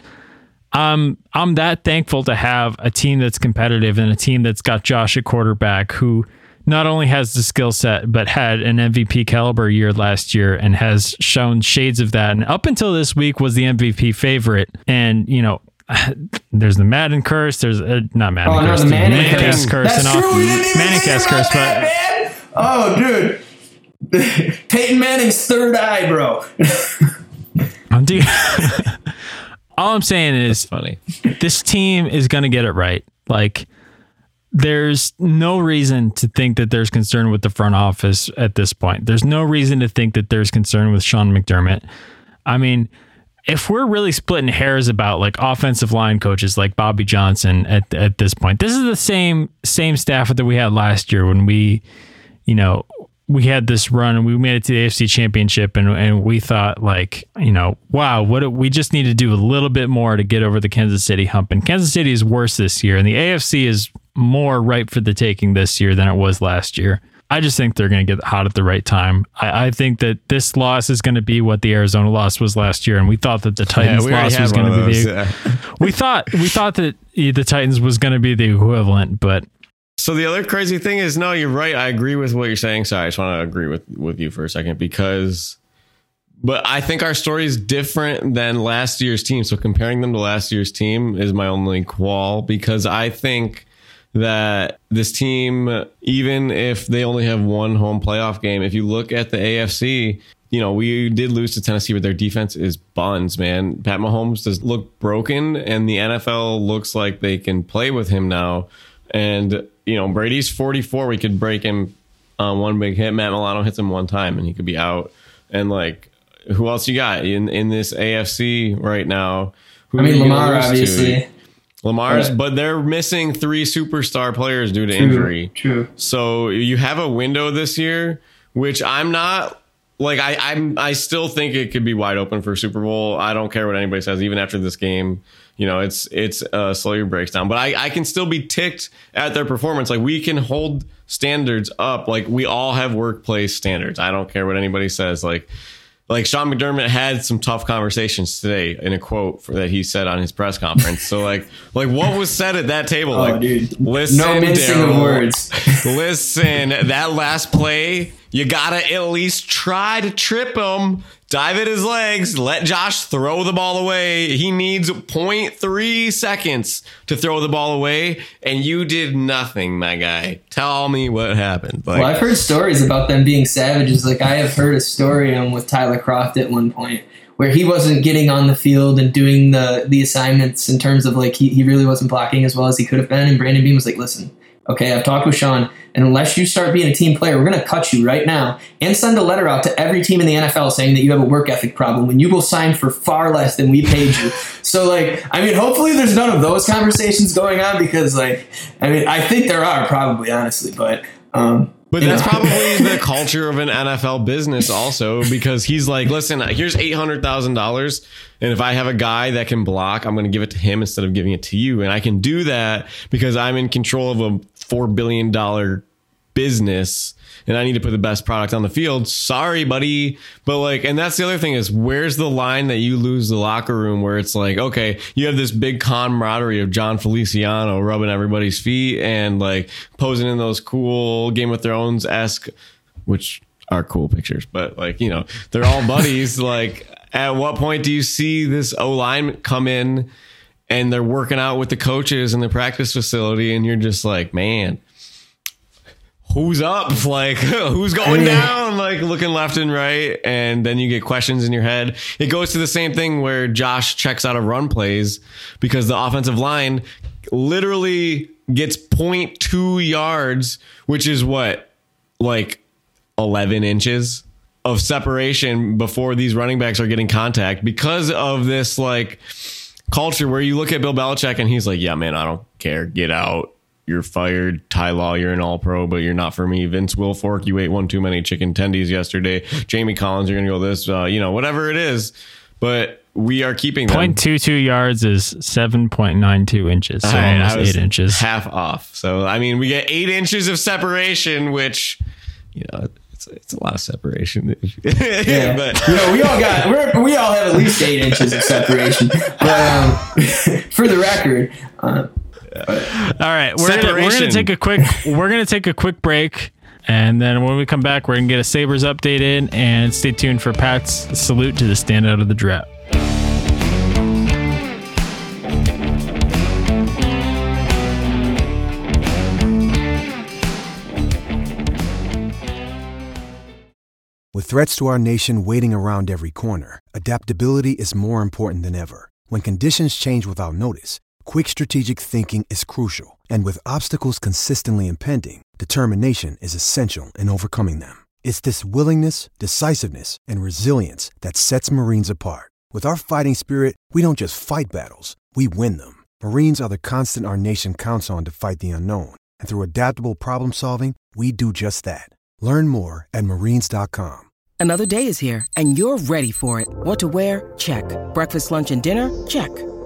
um, I'm that thankful to have a team that's competitive and a team that's got Josh at quarterback who not only has the skill set but had an MVP caliber year last year and has shown shades of that. And up until this week was the MVP favorite. And you know, there's the Madden curse. There's uh, not Madden Oh, no, curse. the Manning Manicast curse. curse That's and all. true. We didn't even Manicast think curse, about but man. Oh, dude. Peyton Manning's third eye, bro. I'm dude. all I'm saying is Funny. this team is going to get it right. Like, there's no reason to think that there's concern with the front office at this point. There's no reason to think that there's concern with Sean McDermott. I mean, if we're really splitting hairs about like offensive line coaches like Bobby Johnson at at this point, this is the same same staff that we had last year when we, you know, we had this run and we made it to the AFC Championship and and we thought like, you know, wow, what we just need to do a little bit more to get over the Kansas City hump. And Kansas City is worse this year and the AFC is more ripe for the taking this year than it was last year. I just think they're going to get hot at the right time. I, I think that this loss is going to be what the Arizona loss was last year, and we thought that the Titans already loss was going to be the. We thought we thought that the Titans was going to be the equivalent, but So the other crazy thing is, no, you're right. I agree with what you're saying. Sorry, I just want to agree with with you for a second because, but I think our story is different than last year's team. So comparing them to last year's team is my only qual because I think that this team, even if they only have one home playoff game, if you look at the AFC, you know, we did lose to Tennessee, but their defense is buns, man. Pat Mahomes does look broken, and the NFL looks like they can play with him now. And, you know, Brady's 44. We could break him on one big hit. Matt Milano hits him one time, and he could be out. And, like, who else you got in, in this AFC right now? Who I mean, Lamar, lose to? obviously. Lamar's, Right. but they're missing three superstar players due to injury. True. So you have a window this year, which I'm not like I I'm I still think it could be wide open for Super Bowl. I don't care what anybody says, even after this game. You know, it's it's uh slowly breaks down. But I, I can still be ticked at their performance. Like we can hold standards up. Like we all have workplace standards. I don't care what anybody says. Like like Sean McDermott had some tough conversations today in a quote for, that he said on his press conference. So like like what was said at that table? Oh, like dude. listen, No mincing of Daryl, words. Listen, that last play, you gotta at least try to trip him, dive at his legs, let Josh throw the ball away. He needs 0.3 seconds to throw the ball away, and you did nothing, my guy. Tell me what happened. Like, Well, I've heard stories about them being savages. Like I have heard a story um, with Tyler Kroft at one point where he wasn't getting on the field and doing the the assignments in terms of like he, he really wasn't blocking as well as he could have been. And Brandon Beane was like, "Listen, okay, I've talked with Sean, and unless you start being a team player, we're going to cut you right now and send a letter out to every team in the NFL saying that you have a work ethic problem when you will sign for far less than we paid you." so like, I mean, hopefully there's none of those conversations going on because like, I mean, I think there are probably honestly, but. Um, But that's probably the culture of an NFL business, also, because he's like, listen, here's eight hundred thousand dollars, and if I have a guy that can block, I'm going to give it to him instead of giving it to you, and I can do that because I'm in control of a four billion dollar business, and I need to put the best product on the field. Sorry, buddy, but like, and that's the other thing is, where's the line that you lose the locker room where it's like, okay, you have this big camaraderie of Jon Feliciano rubbing everybody's feet and like posing in those cool Game of Thrones esque, which are cool pictures, but like you know, they're all buddies. like, at what point do you see this O line come in? And they're working out with the coaches in the practice facility, and you're just like, man, who's up? Like, who's going down? Like, looking left and right. And then you get questions in your head. It goes to the same thing where Josh checks out of run plays because the offensive line literally gets 0.2 yards, which is what? Like 11 inches of separation before these running backs are getting contact because of this, like, culture where you look at Bill Belichick and he's like, yeah, man, I don't care. Get out. You're fired. Ty Law, you're an all pro, but you're not for me. Vince Wilfork, you ate one too many chicken tendies yesterday. Jamie Collins, you're going to go this, uh, you know, whatever it is. But we are keeping them. 0.22 yards is 7.92 inches, so All right, almost I was eight inches. half off. So I mean, we get eight inches of separation, which you know it's it's a lot of separation. Yeah. but you know, we all got we're, we all have at least eight inches of separation. But um, for the record, um, All right, we're gonna, we're gonna take a quick we're gonna take a quick break, and then when we come back, we're gonna get a Sabres update in, and stay tuned for Pat's salute to the standout of the draft. With threats to our nation waiting around every corner, adaptability is more important than ever. When conditions change without notice, quick strategic thinking is crucial. And with obstacles consistently impending, determination is essential in overcoming them. It's this willingness, decisiveness, and resilience that sets Marines apart. With our fighting spirit, we don't just fight battles, we win them. Marines are the constant our nation counts on to fight the unknown. And through adaptable problem solving, we do just that. Learn more at marines.com. Another day is here, and you're ready for it. What to wear? Check. Breakfast, lunch, and dinner? Check.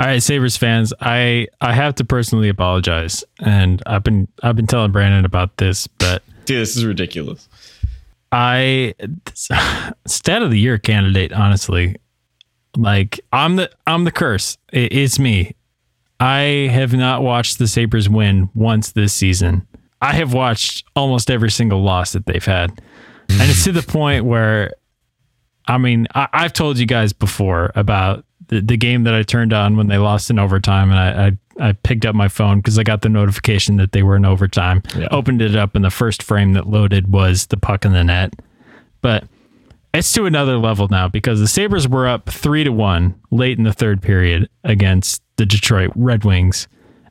All right, Sabres fans, I I have to personally apologize, and I've been I've been telling Brandon about this, but dude, this is ridiculous. I stat of the year candidate, honestly. Like I'm the I'm the curse. It, it's me. I have not watched the Sabres win once this season. I have watched almost every single loss that they've had. And it's to the point where I mean, I, I've told you guys before about the, the game that I turned on when they lost in overtime, and I I, I picked up my phone because I got the notification that they were in overtime. Opened it up, and the first frame that loaded was the puck in the net. But it's to another level now because the Sabres were up three to one late in the third period against the Detroit Red Wings.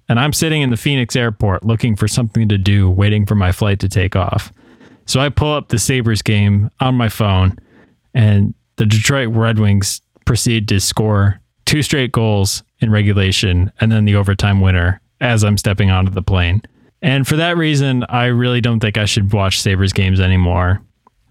And I'm sitting in the Phoenix airport looking for something to do, waiting for my flight to take off. So I pull up the Sabres game on my phone, and the Detroit Red Wings proceed to score two straight goals in regulation and then the overtime winner as I'm stepping onto the plane. And for that reason, I really don't think I should watch Sabres games anymore.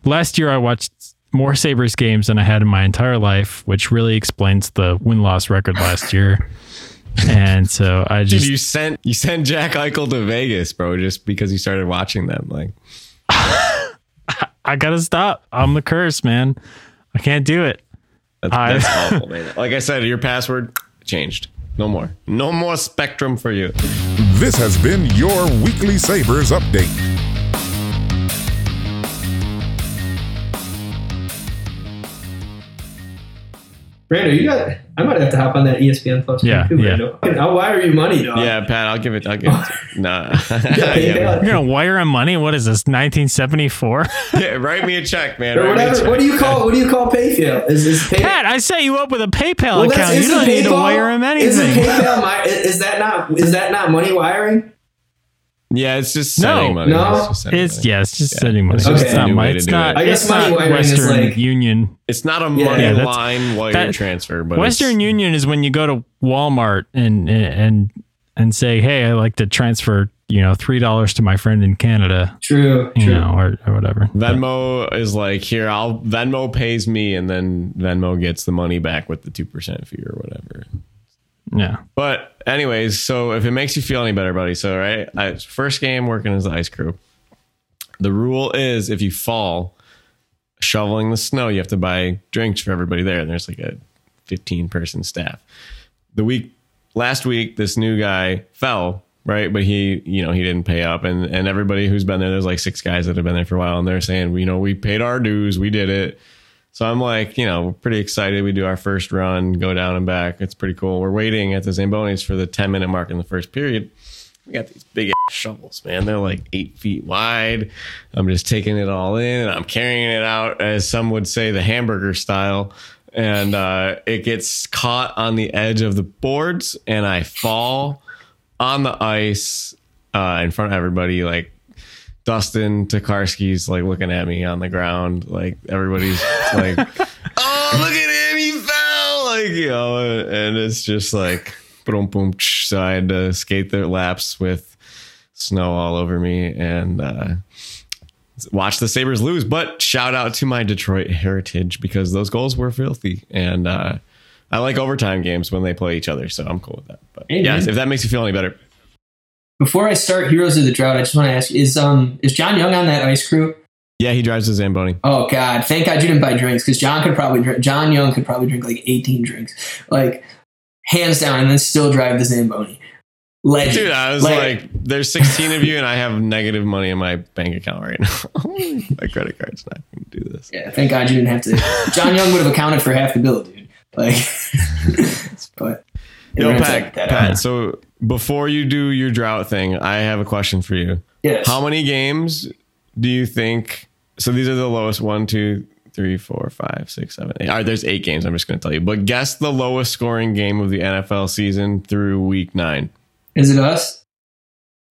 Last year, I watched more Sabres games than I had in my entire life, which really explains the win loss record last year. and so I Dude, just. you sent you sent Jack Eichel to Vegas, bro, just because you started watching them. Like, I gotta stop. I'm the curse, man. I can't do it. That's, I- that's awful, man. Like I said, your password changed. No more. No more Spectrum for you. This has been your weekly Sabres update. Brando, you got. I might have to hop on that ESPN Plus. Yeah, too, yeah. Brando. I'll wire you money, dog. Yeah, Pat, I'll give it. I'll give it. Nah. Yeah, yeah, You're gonna wire him money? What is this? 1974? yeah, write me a check, man. Or Write me a whatever. check. What do you call? What do you call PayPal? Is this pay? Pat, I set you up with a PayPal Well, account. You isn't don't need to wire him anything. Isn't. PayPal my? Is that not? Is that not money wiring? Yeah, it's just No. money. No. It's, just sending It's money. yeah, it's just Yeah. sending money. It's It's not new my, it's not, it. I guess it's not money wiring Western like- Union. It's not a money Yeah, line wire that- transfer, but Western Union is when you go to Walmart and and and say, "Hey, I like to transfer, you know, three dollars to my friend in Canada, True. you True. know, or, or whatever." Venmo is like here. I'll Venmo pays me, and then Venmo gets the money back with the two percent fee or whatever. Yeah, But anyways, so if it makes you feel any better, buddy, so right, I, first game working as the ice crew. The rule is if you fall shoveling the snow, you have to buy drinks for everybody there. And there's like a 15 person staff. The week last week, this new guy fell, right? But he, you know, he didn't pay up. And and everybody who's been there, there's like six guys that have been there for a while, and they're saying, you know, we paid our dues, we did it. So I'm like, you know, pretty excited. We do our first run, go down and back. It's pretty cool. We're waiting at the Zambonis for the 10 minute mark in the first period. We got these big ass shovels, man. They're like eight feet wide. I'm just taking it all in and I'm carrying it out, as some would say, the hamburger style. And uh, it gets caught on the edge of the boards, and I fall on the ice uh, in front of everybody. Like Dustin Tokarski's like looking at me on the ground. Like everybody's like, "Oh, look at him! He fell!" Like you know, and it's just like boom, boom. So I had to skate their laps with snow all over me and uh, watch the Sabres lose. But shout out to my Detroit heritage because those goals were filthy. And uh, I like overtime games when they play each other. So I'm cool with that. But Hey, yeah, if that makes you feel any better. Before I start Heroes of the Drought, I just want to ask: Is um is John Young on that ice crew? Yeah, he drives the Zamboni. Oh God! Thank God you didn't buy drinks because John could probably drink. John Young could probably drink like eighteen drinks, like hands down, and then still drive the Zamboni. Legend, Dude, I was Like- like, there's 16 of you, and I have negative money in my bank account right now. my credit card's not going to do this. Yeah, thank God you didn't have to. John Young would have accounted for half the bill, dude. Like, but Yo, Pat, Pat, so before you do your drought thing, I have a question for you. Yes. How many games do you think? So these are the lowest one, two, three, four, five, six, seven, eight. All right, there's eight games. I'm just going to tell you. But guess the lowest scoring game of the NFL season through week nine. Is it us?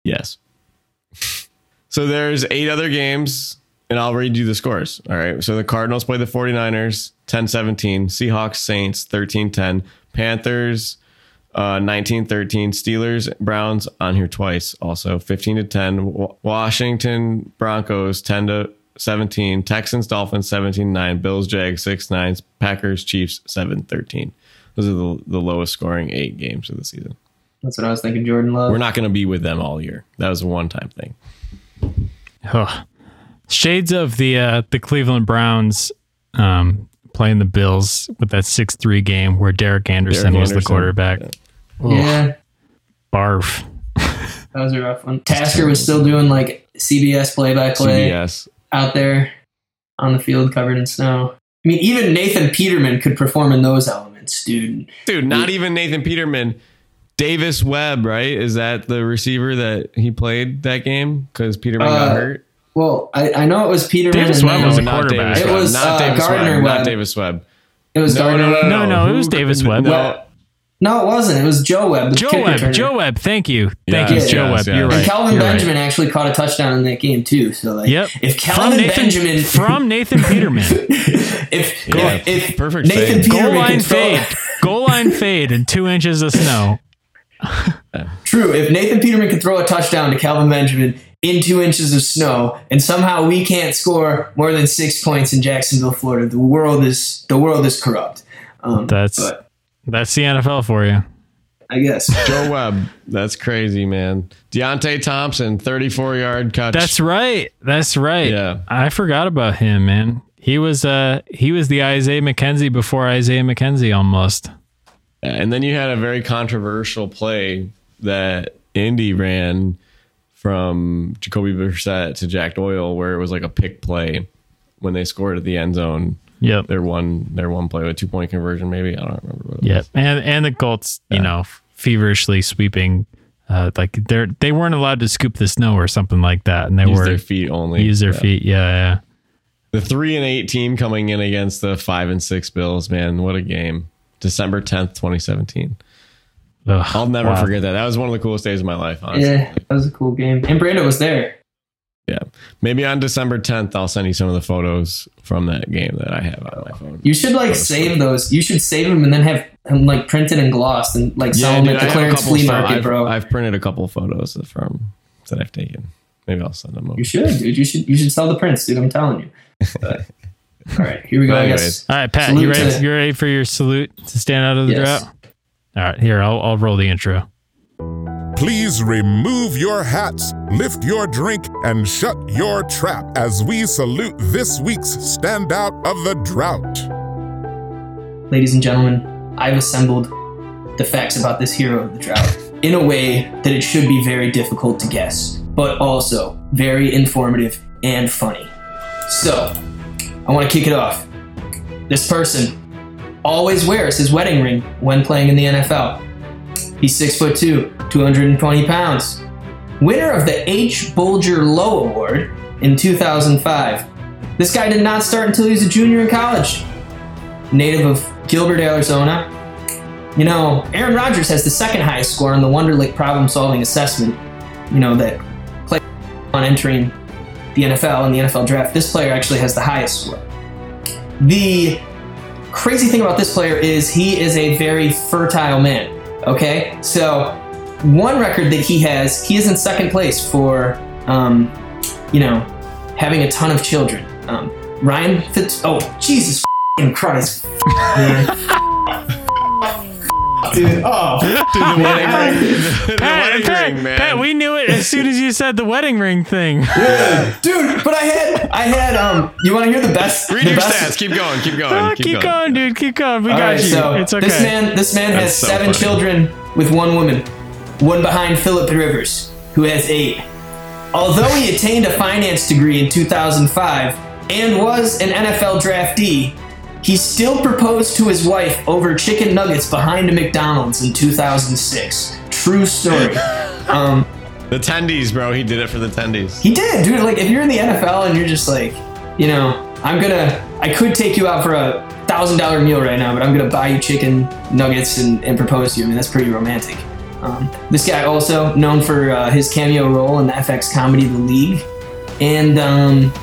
Yes. So there's eight other games, and I'll read you the scores. All right. So the Cardinals play the 49ers 10 17, Seahawks, Saints 13 10, Panthers uh, 19 13, Steelers, Browns on here twice also 15 to 10, Wa- Washington Broncos 10 to 17, Texans, Dolphins 17 9, Bills, Jags 6 9, Packers, Chiefs 7 13. Those are the, the lowest scoring eight games of the season. That's what I was thinking. Jordan Love. We're not going to be with them all year. That was a one time thing. Ugh. Shades of the uh, the Cleveland Browns um, playing the Bills with that six three game where Derek Anderson Derek was the quarterback. Ugh, yeah, barf. that was a rough one. Tasker was still doing like CBS play by play out there on the field covered in snow. I mean, even Nathan Peterman could perform in those elements, dude. Dude, not even Nathan Peterman. Davis Webb, right? Is that the receiver that he played that game? Because Peterman got Uh, hurt. Well, I, I know it was Peterman. Davis Webb was a quarterback. It was, not uh, Davis Gardner Webb. Not Webb. Davis Webb. It was No, Gardner. no, no, Webb. No, no, it was Davis Webb. No, No, it wasn't. It was Joe Webb. Joe Webb. returner. Joe Webb. Thank you. Thank Yes, you, Joe yes, Webb. You're right. And Kelvin You're right. Benjamin actually caught a touchdown in that game too. So like, Yep. if Kelvin from Nathan, Benjamin from Nathan Peterman. if, Yeah, if, if perfect Nathan fade. Goal line fade. Goal line fade and two inches of snow. true, if Nathan Peterman could throw a touchdown to Kelvin Benjamin in two inches of snow, and somehow we can't score more than six points in Jacksonville, Florida, the world is the world is corrupt. Um, That's but that's the NFL for you. I guess Joe Webb. That's crazy, man. Deonte Thompson, 34 yard catch. That's right. That's right. Yeah. I forgot about him, man. He was uh he was the Isaiah McKenzie before Isaiah McKenzie almost. And then you had a very controversial play that Indy ran from Jacoby Brissett to Jack Doyle, where it was like a pick play when they scored at the end zone. Yep. Their one, their one play with two point conversion, maybe I don't remember. What it Yep. was. And and the Colts, you know, feverishly sweeping uh like they're they weren't allowed to scoop the snow or something like that. And they Use were their feet only. use their Yeah. feet. Yeah, yeah. The three and eight team coming in against the five and six Bills. Man, what a game! December tenth, twenty seventeen. Ugh, I'll never wow. forget that. That was one of the coolest days of my life. Honestly. yeah, that was a cool game. And Brando was there. Yeah. Maybe on December 10th, I'll send you some of the photos from that game that I have on my phone. You should like save those. You should save them and then have them like printed and glossed and like sell them dude, at the have clearance flea market, I've, bro. I've printed a couple photos from that I've taken. Maybe I'll send them over. you should, dude. You should. You should sell the prints, dude. I'm telling you. But, all right, here we go. But I anyways. guess. All right, Pat, Salute you ready? to- You ready for your salute to stand out of the Yes. drought? All right, here I'll I'll roll the intro. Please remove your hats, lift your drink, and shut your trap as we salute this week's standout of the drought. ladies and gentlemen, I've assembled the facts about this hero of the drought in a way that it should be very difficult to guess, but also very informative and funny. So, I want to kick it off. This person always wears his wedding ring when playing in the NFL. He's six foot two, 220 pounds. winner of the H. Bulger Low Award in 2005. This guy did not start until he was a junior in college. Native of Gilbert, Arizona. You know, Aaron Rodgers has the second highest score on the Wonderlic problem solving assessment, you know, that play on entering the NFL and the NFL draft. This player actually has the highest score. The crazy thing about this player is he is a very fertile man. Okay, so one record that he has, he is in second place for, um, you know, having a ton of children. Um, Ryan Fitz. Oh, Jesus Christ, man. Dude, oh, Dude, the wedding ring, the Pat, wedding Pat, ring, man. Pat, we knew it as soon as you said the wedding ring thing. Yeah. dude, but I had, I had, um, you want to hear the best? Read the your best, stats. Keep going. Keep going. Oh, keep, keep, going. dude. Keep going. We All got right, you. so it's okay. this man, this man has so seven funny. children with one woman, one behind Philip Rivers, who has eight. Although he attained a finance degree in 2005 and was an NFL draftee, he still proposed to his wife over chicken nuggets behind a McDonald's in 2006. True story. um, The tendies, bro. He did it for the tendies. he did, dude. Like, if you're in the NFL and you're just like, you know, I'm gonna, I could take you out for a thousand dollar meal right now, but I'm gonna buy you chicken nuggets and, and propose to you. I mean, that's pretty romantic. Um, this guy also known for uh, his cameo role in the FX comedy The League, and um,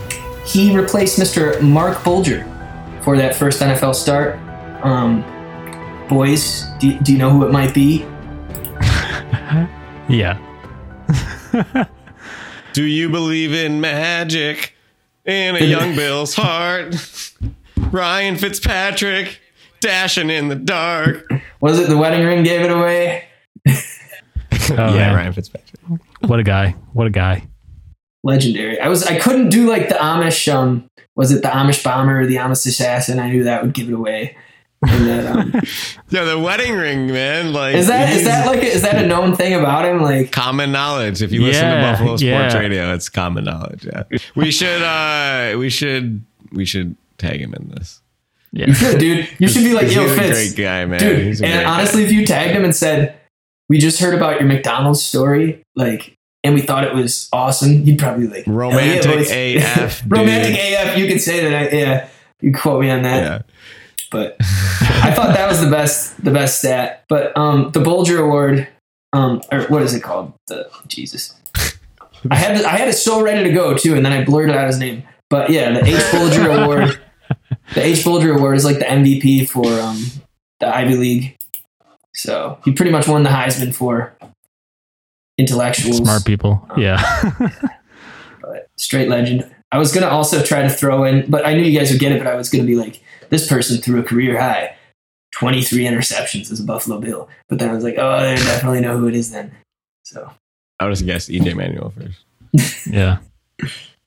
he replaced Mr. Marc Bulger for that first NFL start. Um, boys, do, do you know who it might be? yeah. Do you believe in magic in a young Bill's heart? Ryan Fitzpatrick dashing in the dark. Was it the wedding ring gave it away? Oh, yeah, man. Ryan Fitzpatrick. What a guy. What a guy. legendary. I was I couldn't do like the Amish um was it the Amish bomber or the Amish assassin? I knew that would give it away. And that, um, Yeah, the wedding ring, man. Like is that is that like is that a known thing about him? Like common knowledge? If you listen to Buffalo Sports yeah. Radio, it's common knowledge. Yeah, we should. uh We should. We should tag him in this. Yeah. you should, dude. You should be like, He's yo, a Fitz, great guy, man. dude. He's a And great guy. honestly, if you tagged him and said, "We just heard about your McDonald's story," like, and we thought it was awesome, he'd probably like, "Hell yeah, Romantic. AF, romantic AF. You could say that. I, yeah, you quote me on that. yeah. but I thought that was the best the best stat. But um, the Bulger Award, um, or what is it called? The Jesus. I had I had it so ready to go too, and then I blurted out his name. But yeah, the H Bulger Award. The H Bulger Award is like the MVP for um, the Ivy League. So he pretty much won the Heisman for intellectuals. Smart people. Um, yeah. but straight legend. I was gonna also try to throw in, but I knew you guys would get it. But I was gonna be like, this person threw a career high, twenty three interceptions as a Buffalo Bill. But then I was like, oh, I definitely know who it is then. So I would have guessed EJ Manuel first. yeah.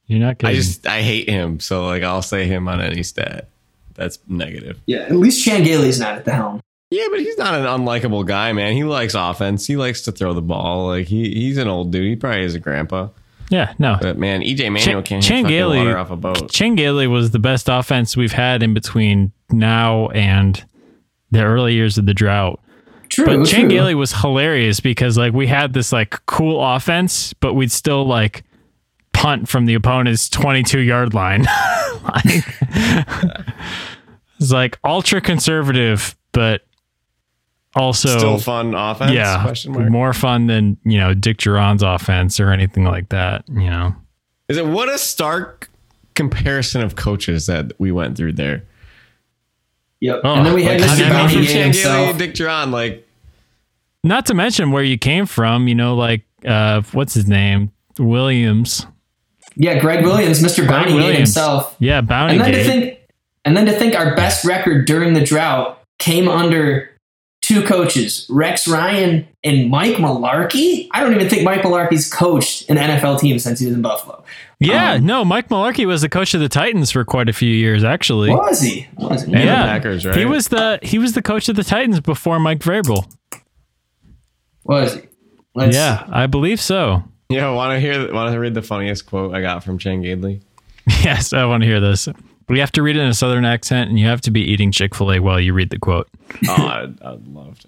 You're not kidding. I just I hate him, so like I'll say him on any stat. That's negative. yeah, at least Chan Gailey's not at the helm. Yeah, but he's not an unlikable guy, man. He likes offense. He likes to throw the ball. Like he he's an old dude. He probably is a grandpa. yeah, no. But man, EJ Manuel can't Chan hit Gailey- water off a boat. Chan Gailey was the best offense we've had in between now and the early years of the drought. True, But Chan. Gailey was hilarious because like we had this like cool offense, but we'd still like punt from the opponent's 22 yard line. like, it's like ultra conservative, but also Still fun offense? yeah, Question mark. more fun than you know Dick Jauron's offense or anything like that. You know, Is it what a stark comparison of coaches that we went through there? Yep. Oh, and then we had like, Mr. I mean, Bounty from Gate Chan Gailey himself. and Dick Duran, like not to mention where you came from. You know, like uh, what's his name, Williams. Yeah, Gregg Williams, Mr. Bounty Gate Williams. himself. Yeah, Bounty and then Gate. to think and then to think our best record during the drought came under two coaches rex ryan and mike mularkey i don't even think mike mularkey's coached an nfl team since he was in buffalo Yeah, Um, no, Mike Mularkey was the coach of the Titans for quite a few years, actually. was he was he And the yeah, Packers, right? He was the he was the coach of the Titans before Mike Vrabel. was he Let's yeah, I believe so. Yeah, want to hear? Want to read the funniest quote I got from Chan Gailey? Yes, I want to hear this. But you have to read it in a southern accent, and you have to be eating Chick Fil A while you read the quote. Oh, I'd, I'd love to.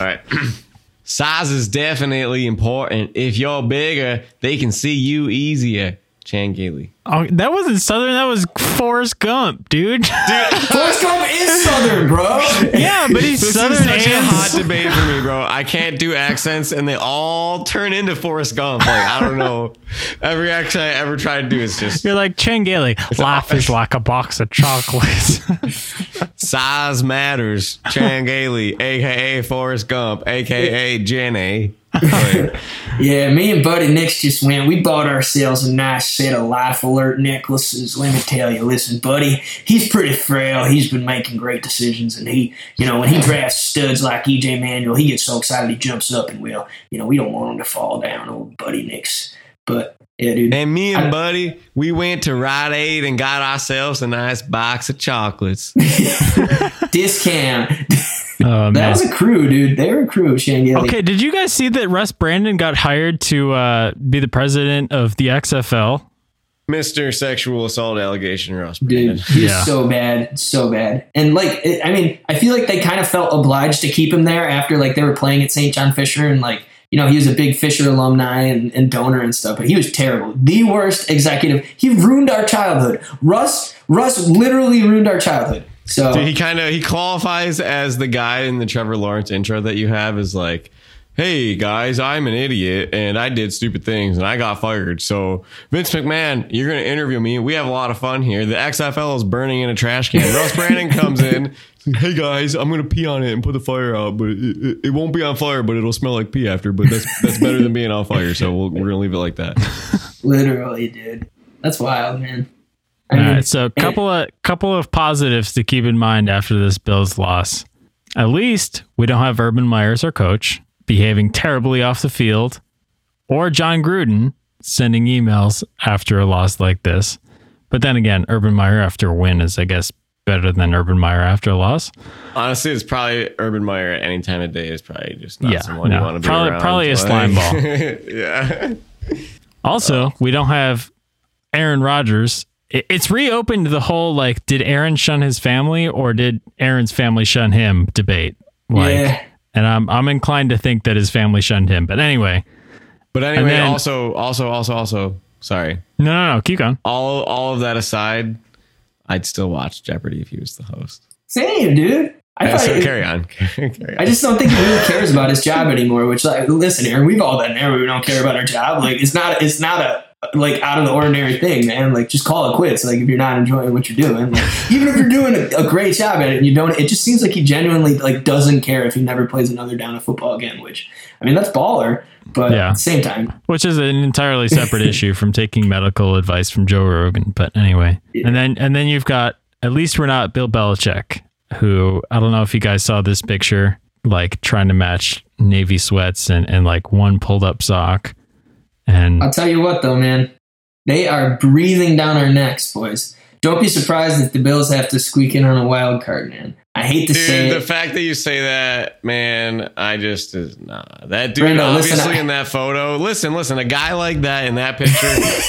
All right. Size is definitely important. If you're bigger, they can see you easier. Chan Gailey. Oh, that wasn't Southern. That was Forrest Gump, dude. Dude, Forrest Gump is Southern, bro. yeah, but he's This Southern is such a and hot debate for me, bro. I can't do accents, and they all turn into Forrest Gump. Like I don't know. Every accent I ever try to do is just You're like Chan Gailey. Life is like a box of chocolates. size matters. Chan Gailey, aka Forrest Gump, aka Jenny. Yeah, me and Buddy Nix just went. We bought ourselves a nice set of Life Alert necklaces. Let me tell you, listen, Buddy, he's pretty frail. He's been making great decisions, and he, you know, when he drafts studs like EJ Manuel, he gets so excited he jumps up and will. You know, we don't want him to fall down, old Buddy Nix. But yeah, dude. and me and Buddy, we went to Rite Aid and got ourselves a nice box of chocolates. discount. Oh, that man. was a crew, dude. They were a crew, of Chan Gailey. Okay, did you guys see that Russ Brandon got hired to uh, be the president of the XFL? Mr. Sexual Assault Allegation Russ Brandon. Dude, he's Yeah. so bad, so bad. And like, it, I mean, I feel like they kind of felt obliged to keep him there after like they were playing at St. John Fisher and like, you know, he was a big Fisher alumni and, and donor and stuff, but he was terrible. The worst executive. He ruined our childhood. Russ, Russ literally ruined our childhood. So Dude, he kind of he qualifies as the guy in the Trevor Lawrence intro that you have is like, "Hey guys, I'm an idiot and I did stupid things and I got fired. So Vince McMahon, you're going to interview me. We have a lot of fun here. The XFL is burning in a trash can. Russ Brandon comes in. Hey guys, I'm gonna pee on it and put the fire out, but it, it, it won't be on fire, but it'll smell like pee after. But that's that's better than being on fire, so we'll, we're gonna leave it like that. literally, dude. That's wild, man. I mean, right, so a couple of couple of positives to keep in mind after this Bills loss. At least we don't have Urban Meyer as our coach behaving terribly off the field, or Jon Gruden sending emails after a loss like this. But then again, Urban Meyer after a win is, I guess, better than Urban Meyer after a loss. Honestly, it's probably Urban Meyer at any time of day is probably just not Yeah, someone no, you want to be probably- around. probably a Like- slime ball. yeah. Also, we don't have Aaron Rodgers. It- It's reopened the whole like, did Aaron shun his family or did Aaron's family shun him debate? Like, Yeah. and I'm I'm inclined to think that his family shunned him. But anyway, But anyway, then- also, also, also, also, sorry. no, no, no, keep going. All all of that aside, I'd still watch Jeopardy if he was the host. same, dude. I Yeah, thought so it- carry on. carry on. I just don't think he really cares about his job anymore. Which, like, listen, Aaron, we've all been there. where We don't care about our job. Like, it's not, it's not a like out of the ordinary thing, man. Like, just call it quits. Like, if you're not enjoying what you're doing, like, even if you're doing a, a great job at it, and you don't, it just seems like he genuinely like doesn't care if he never plays another down of football again. Which, I mean, that's baller. But Yeah. at the same time, Which is an entirely separate issue from taking medical advice from Joe Rogan. But anyway, and then and then you've got at least we're not Bill Belichick, who I don't know if you guys saw this picture, like trying to match navy sweats and and like one pulled up sock, and I'll tell you what, though, man, they are breathing down our necks, boys. Don't be surprised if the Bills have to squeak in on a wild card, man. I hate to say Dude, it. the fact that you say that, man, I just is nah. That dude, Brando, listen, obviously I- in that photo. Listen, listen, a guy like that in that picture,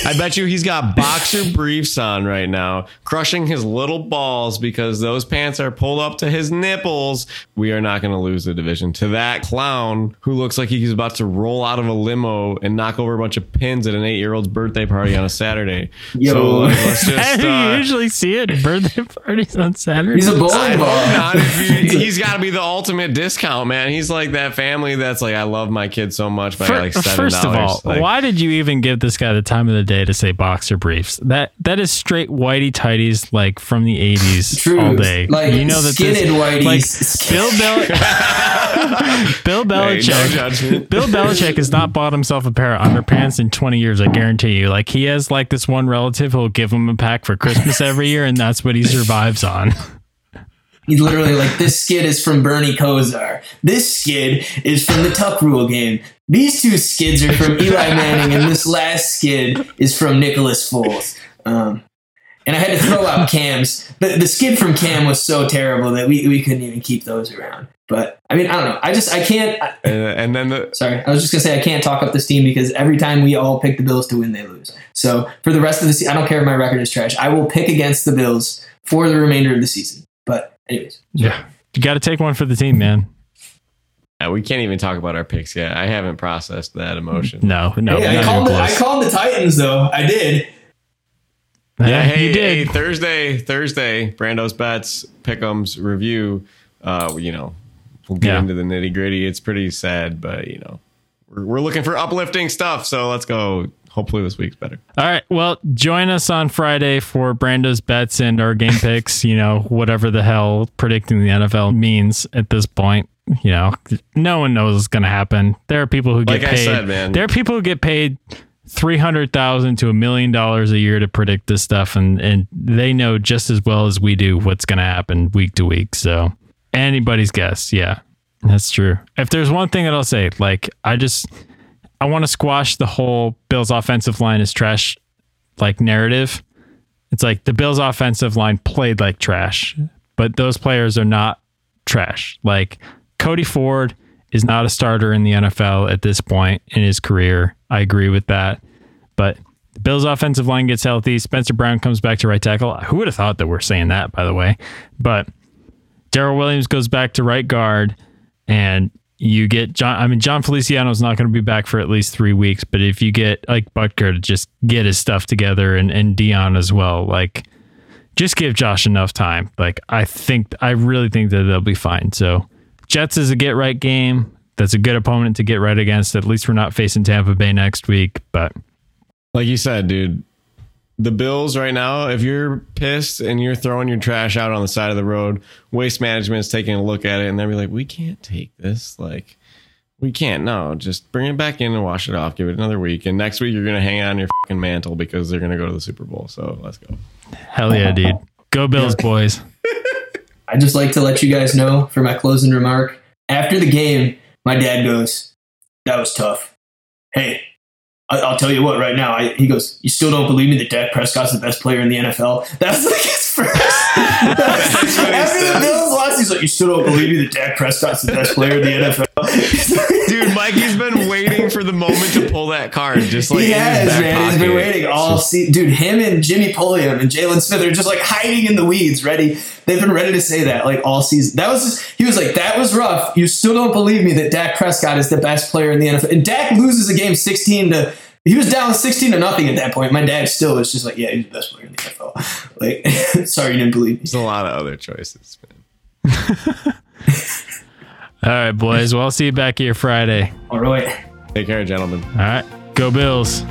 I bet you he's got boxer briefs on right now, crushing his little balls because those pants are pulled up to his nipples. We are not going to lose the division to that clown who looks like he's about to roll out of a limo and knock over a bunch of pins at an eight-year-old's birthday party on a Saturday. Yo. So like, let's just. do you Uh, usually see it at birthday parties on Saturday? He's a I bowling ball. Not. If he's got to be the ultimate discount, man. He's like that family that's like, I love my kid so much, but I Fir- like seven First of all, Like, why did you even give this guy the time of the day to say boxer briefs? That that is straight whitey tighties like from the eighties True. all day. Like you know that skinned this, whiteys. like Bill Bel- Bill Hey, no Belichick. judgment. Bill Belichick has not bought himself a pair of underpants in 20 years, I guarantee you. Like he has like this one relative who'll give him a pack for Christmas every year, and that's what he survives on. He's literally like, this skid is from Bernie Kosar. This skid is from the Tuck Rule game. These two skids are from Eli Manning, and this last skid is from Nicholas Foles. Um, and I had to throw out Cam's. The, the skid from Cam was so terrible that we, we couldn't even keep those around. But I mean, I don't know. I just, I can't. I, Uh, and then the sorry, I was just gonna say I can't talk up this team because every time we all pick the Bills to win, they lose. So for the rest of the season, I don't care if my record is trash. I will pick against the Bills for the remainder of the season. But anyways, Yeah. You got to take one for the team, man. Uh, we can't even talk about our picks yet. I haven't processed that emotion. No, no. Hey, I called, the, I called the Titans though. I did. Yeah, hey, you did. hey, Thursday, Thursday, Brando's bets, pick'ems review. Uh, you know, we'll get Yeah. into the nitty gritty. It's pretty sad, but you know, we're, we're looking for uplifting stuff. So let's go. Hopefully this week's better. All right. Well, join us on Friday for Brando's bets and our game picks. You know, whatever the hell predicting the NFL means at this point. You know, no one knows what's going to happen. There are people who get Like I paid. said, man. There are people who get paid three hundred thousand to a million dollars a year to predict this stuff, and and they know just as well as we do what's going to happen week to week. So anybody's guess. Yeah, that's true. If there's one thing that I'll say, like I just I want to squash the whole Bills offensive line is trash like narrative. It's like the Bills offensive line played like trash, but those players are not trash. Like Cody Ford is not a starter in the NFL at this point in his career. I agree with that. But the Bills offensive line gets healthy. Spencer Brown comes back to right tackle. Who would have thought that we're saying that, by the way? But Daryl Williams goes back to right guard, and you get Jon. I mean, Jon Feliciano is not going to be back for at least three weeks. But if you get like Boettger to just get his stuff together, and and Dion as well, like just give Josh enough time. Like I think, I really think that they'll be fine. So Jets is a get right game. That's a good opponent to get right against. At least we're not facing Tampa Bay next week. But Like you said, dude, the Bills right now, if you're pissed and you're throwing your trash out on the side of the road, waste management is taking a look at it and they'll be like, we can't take this. Like, we can't. No, just bring it back in and wash it off. Give it another week. And next week, you're going to hang on your fucking mantle because they're going to go to the Super Bowl. So let's go. hell yeah, dude, go Bills, boys. I just like to let you guys know for my closing remark. After the game, my dad goes, "That was tough." Hey, I, I'll tell you what. Right now, I, he goes, "You still don't believe me that Dak Prescott's the best player in the NFL?" That's like his first. After the Bills lost, he's like, "You still don't believe me that Dak Prescott's the best player in the NFL?" Dude, Mikey's been waiting for the moment to pull that card. Just like he has, back man. He's been waiting all season. Dude, him and Jimmy Pulliam and Jalen Smith are just like hiding in the weeds, ready. They've been ready to say that like all season. That was just, he was like, that was rough. You still don't believe me that Dak Prescott is the best player in the NFL. And Dak loses a game 16 to, he was down 16 to nothing at that point. My dad still was just like, yeah, he's the best player in the NFL. Like, sorry you didn't believe me. There's a lot of other choices, man. All right, boys. Well, I'll see you back here Friday. All right. Take care, gentlemen. All right, go Bills.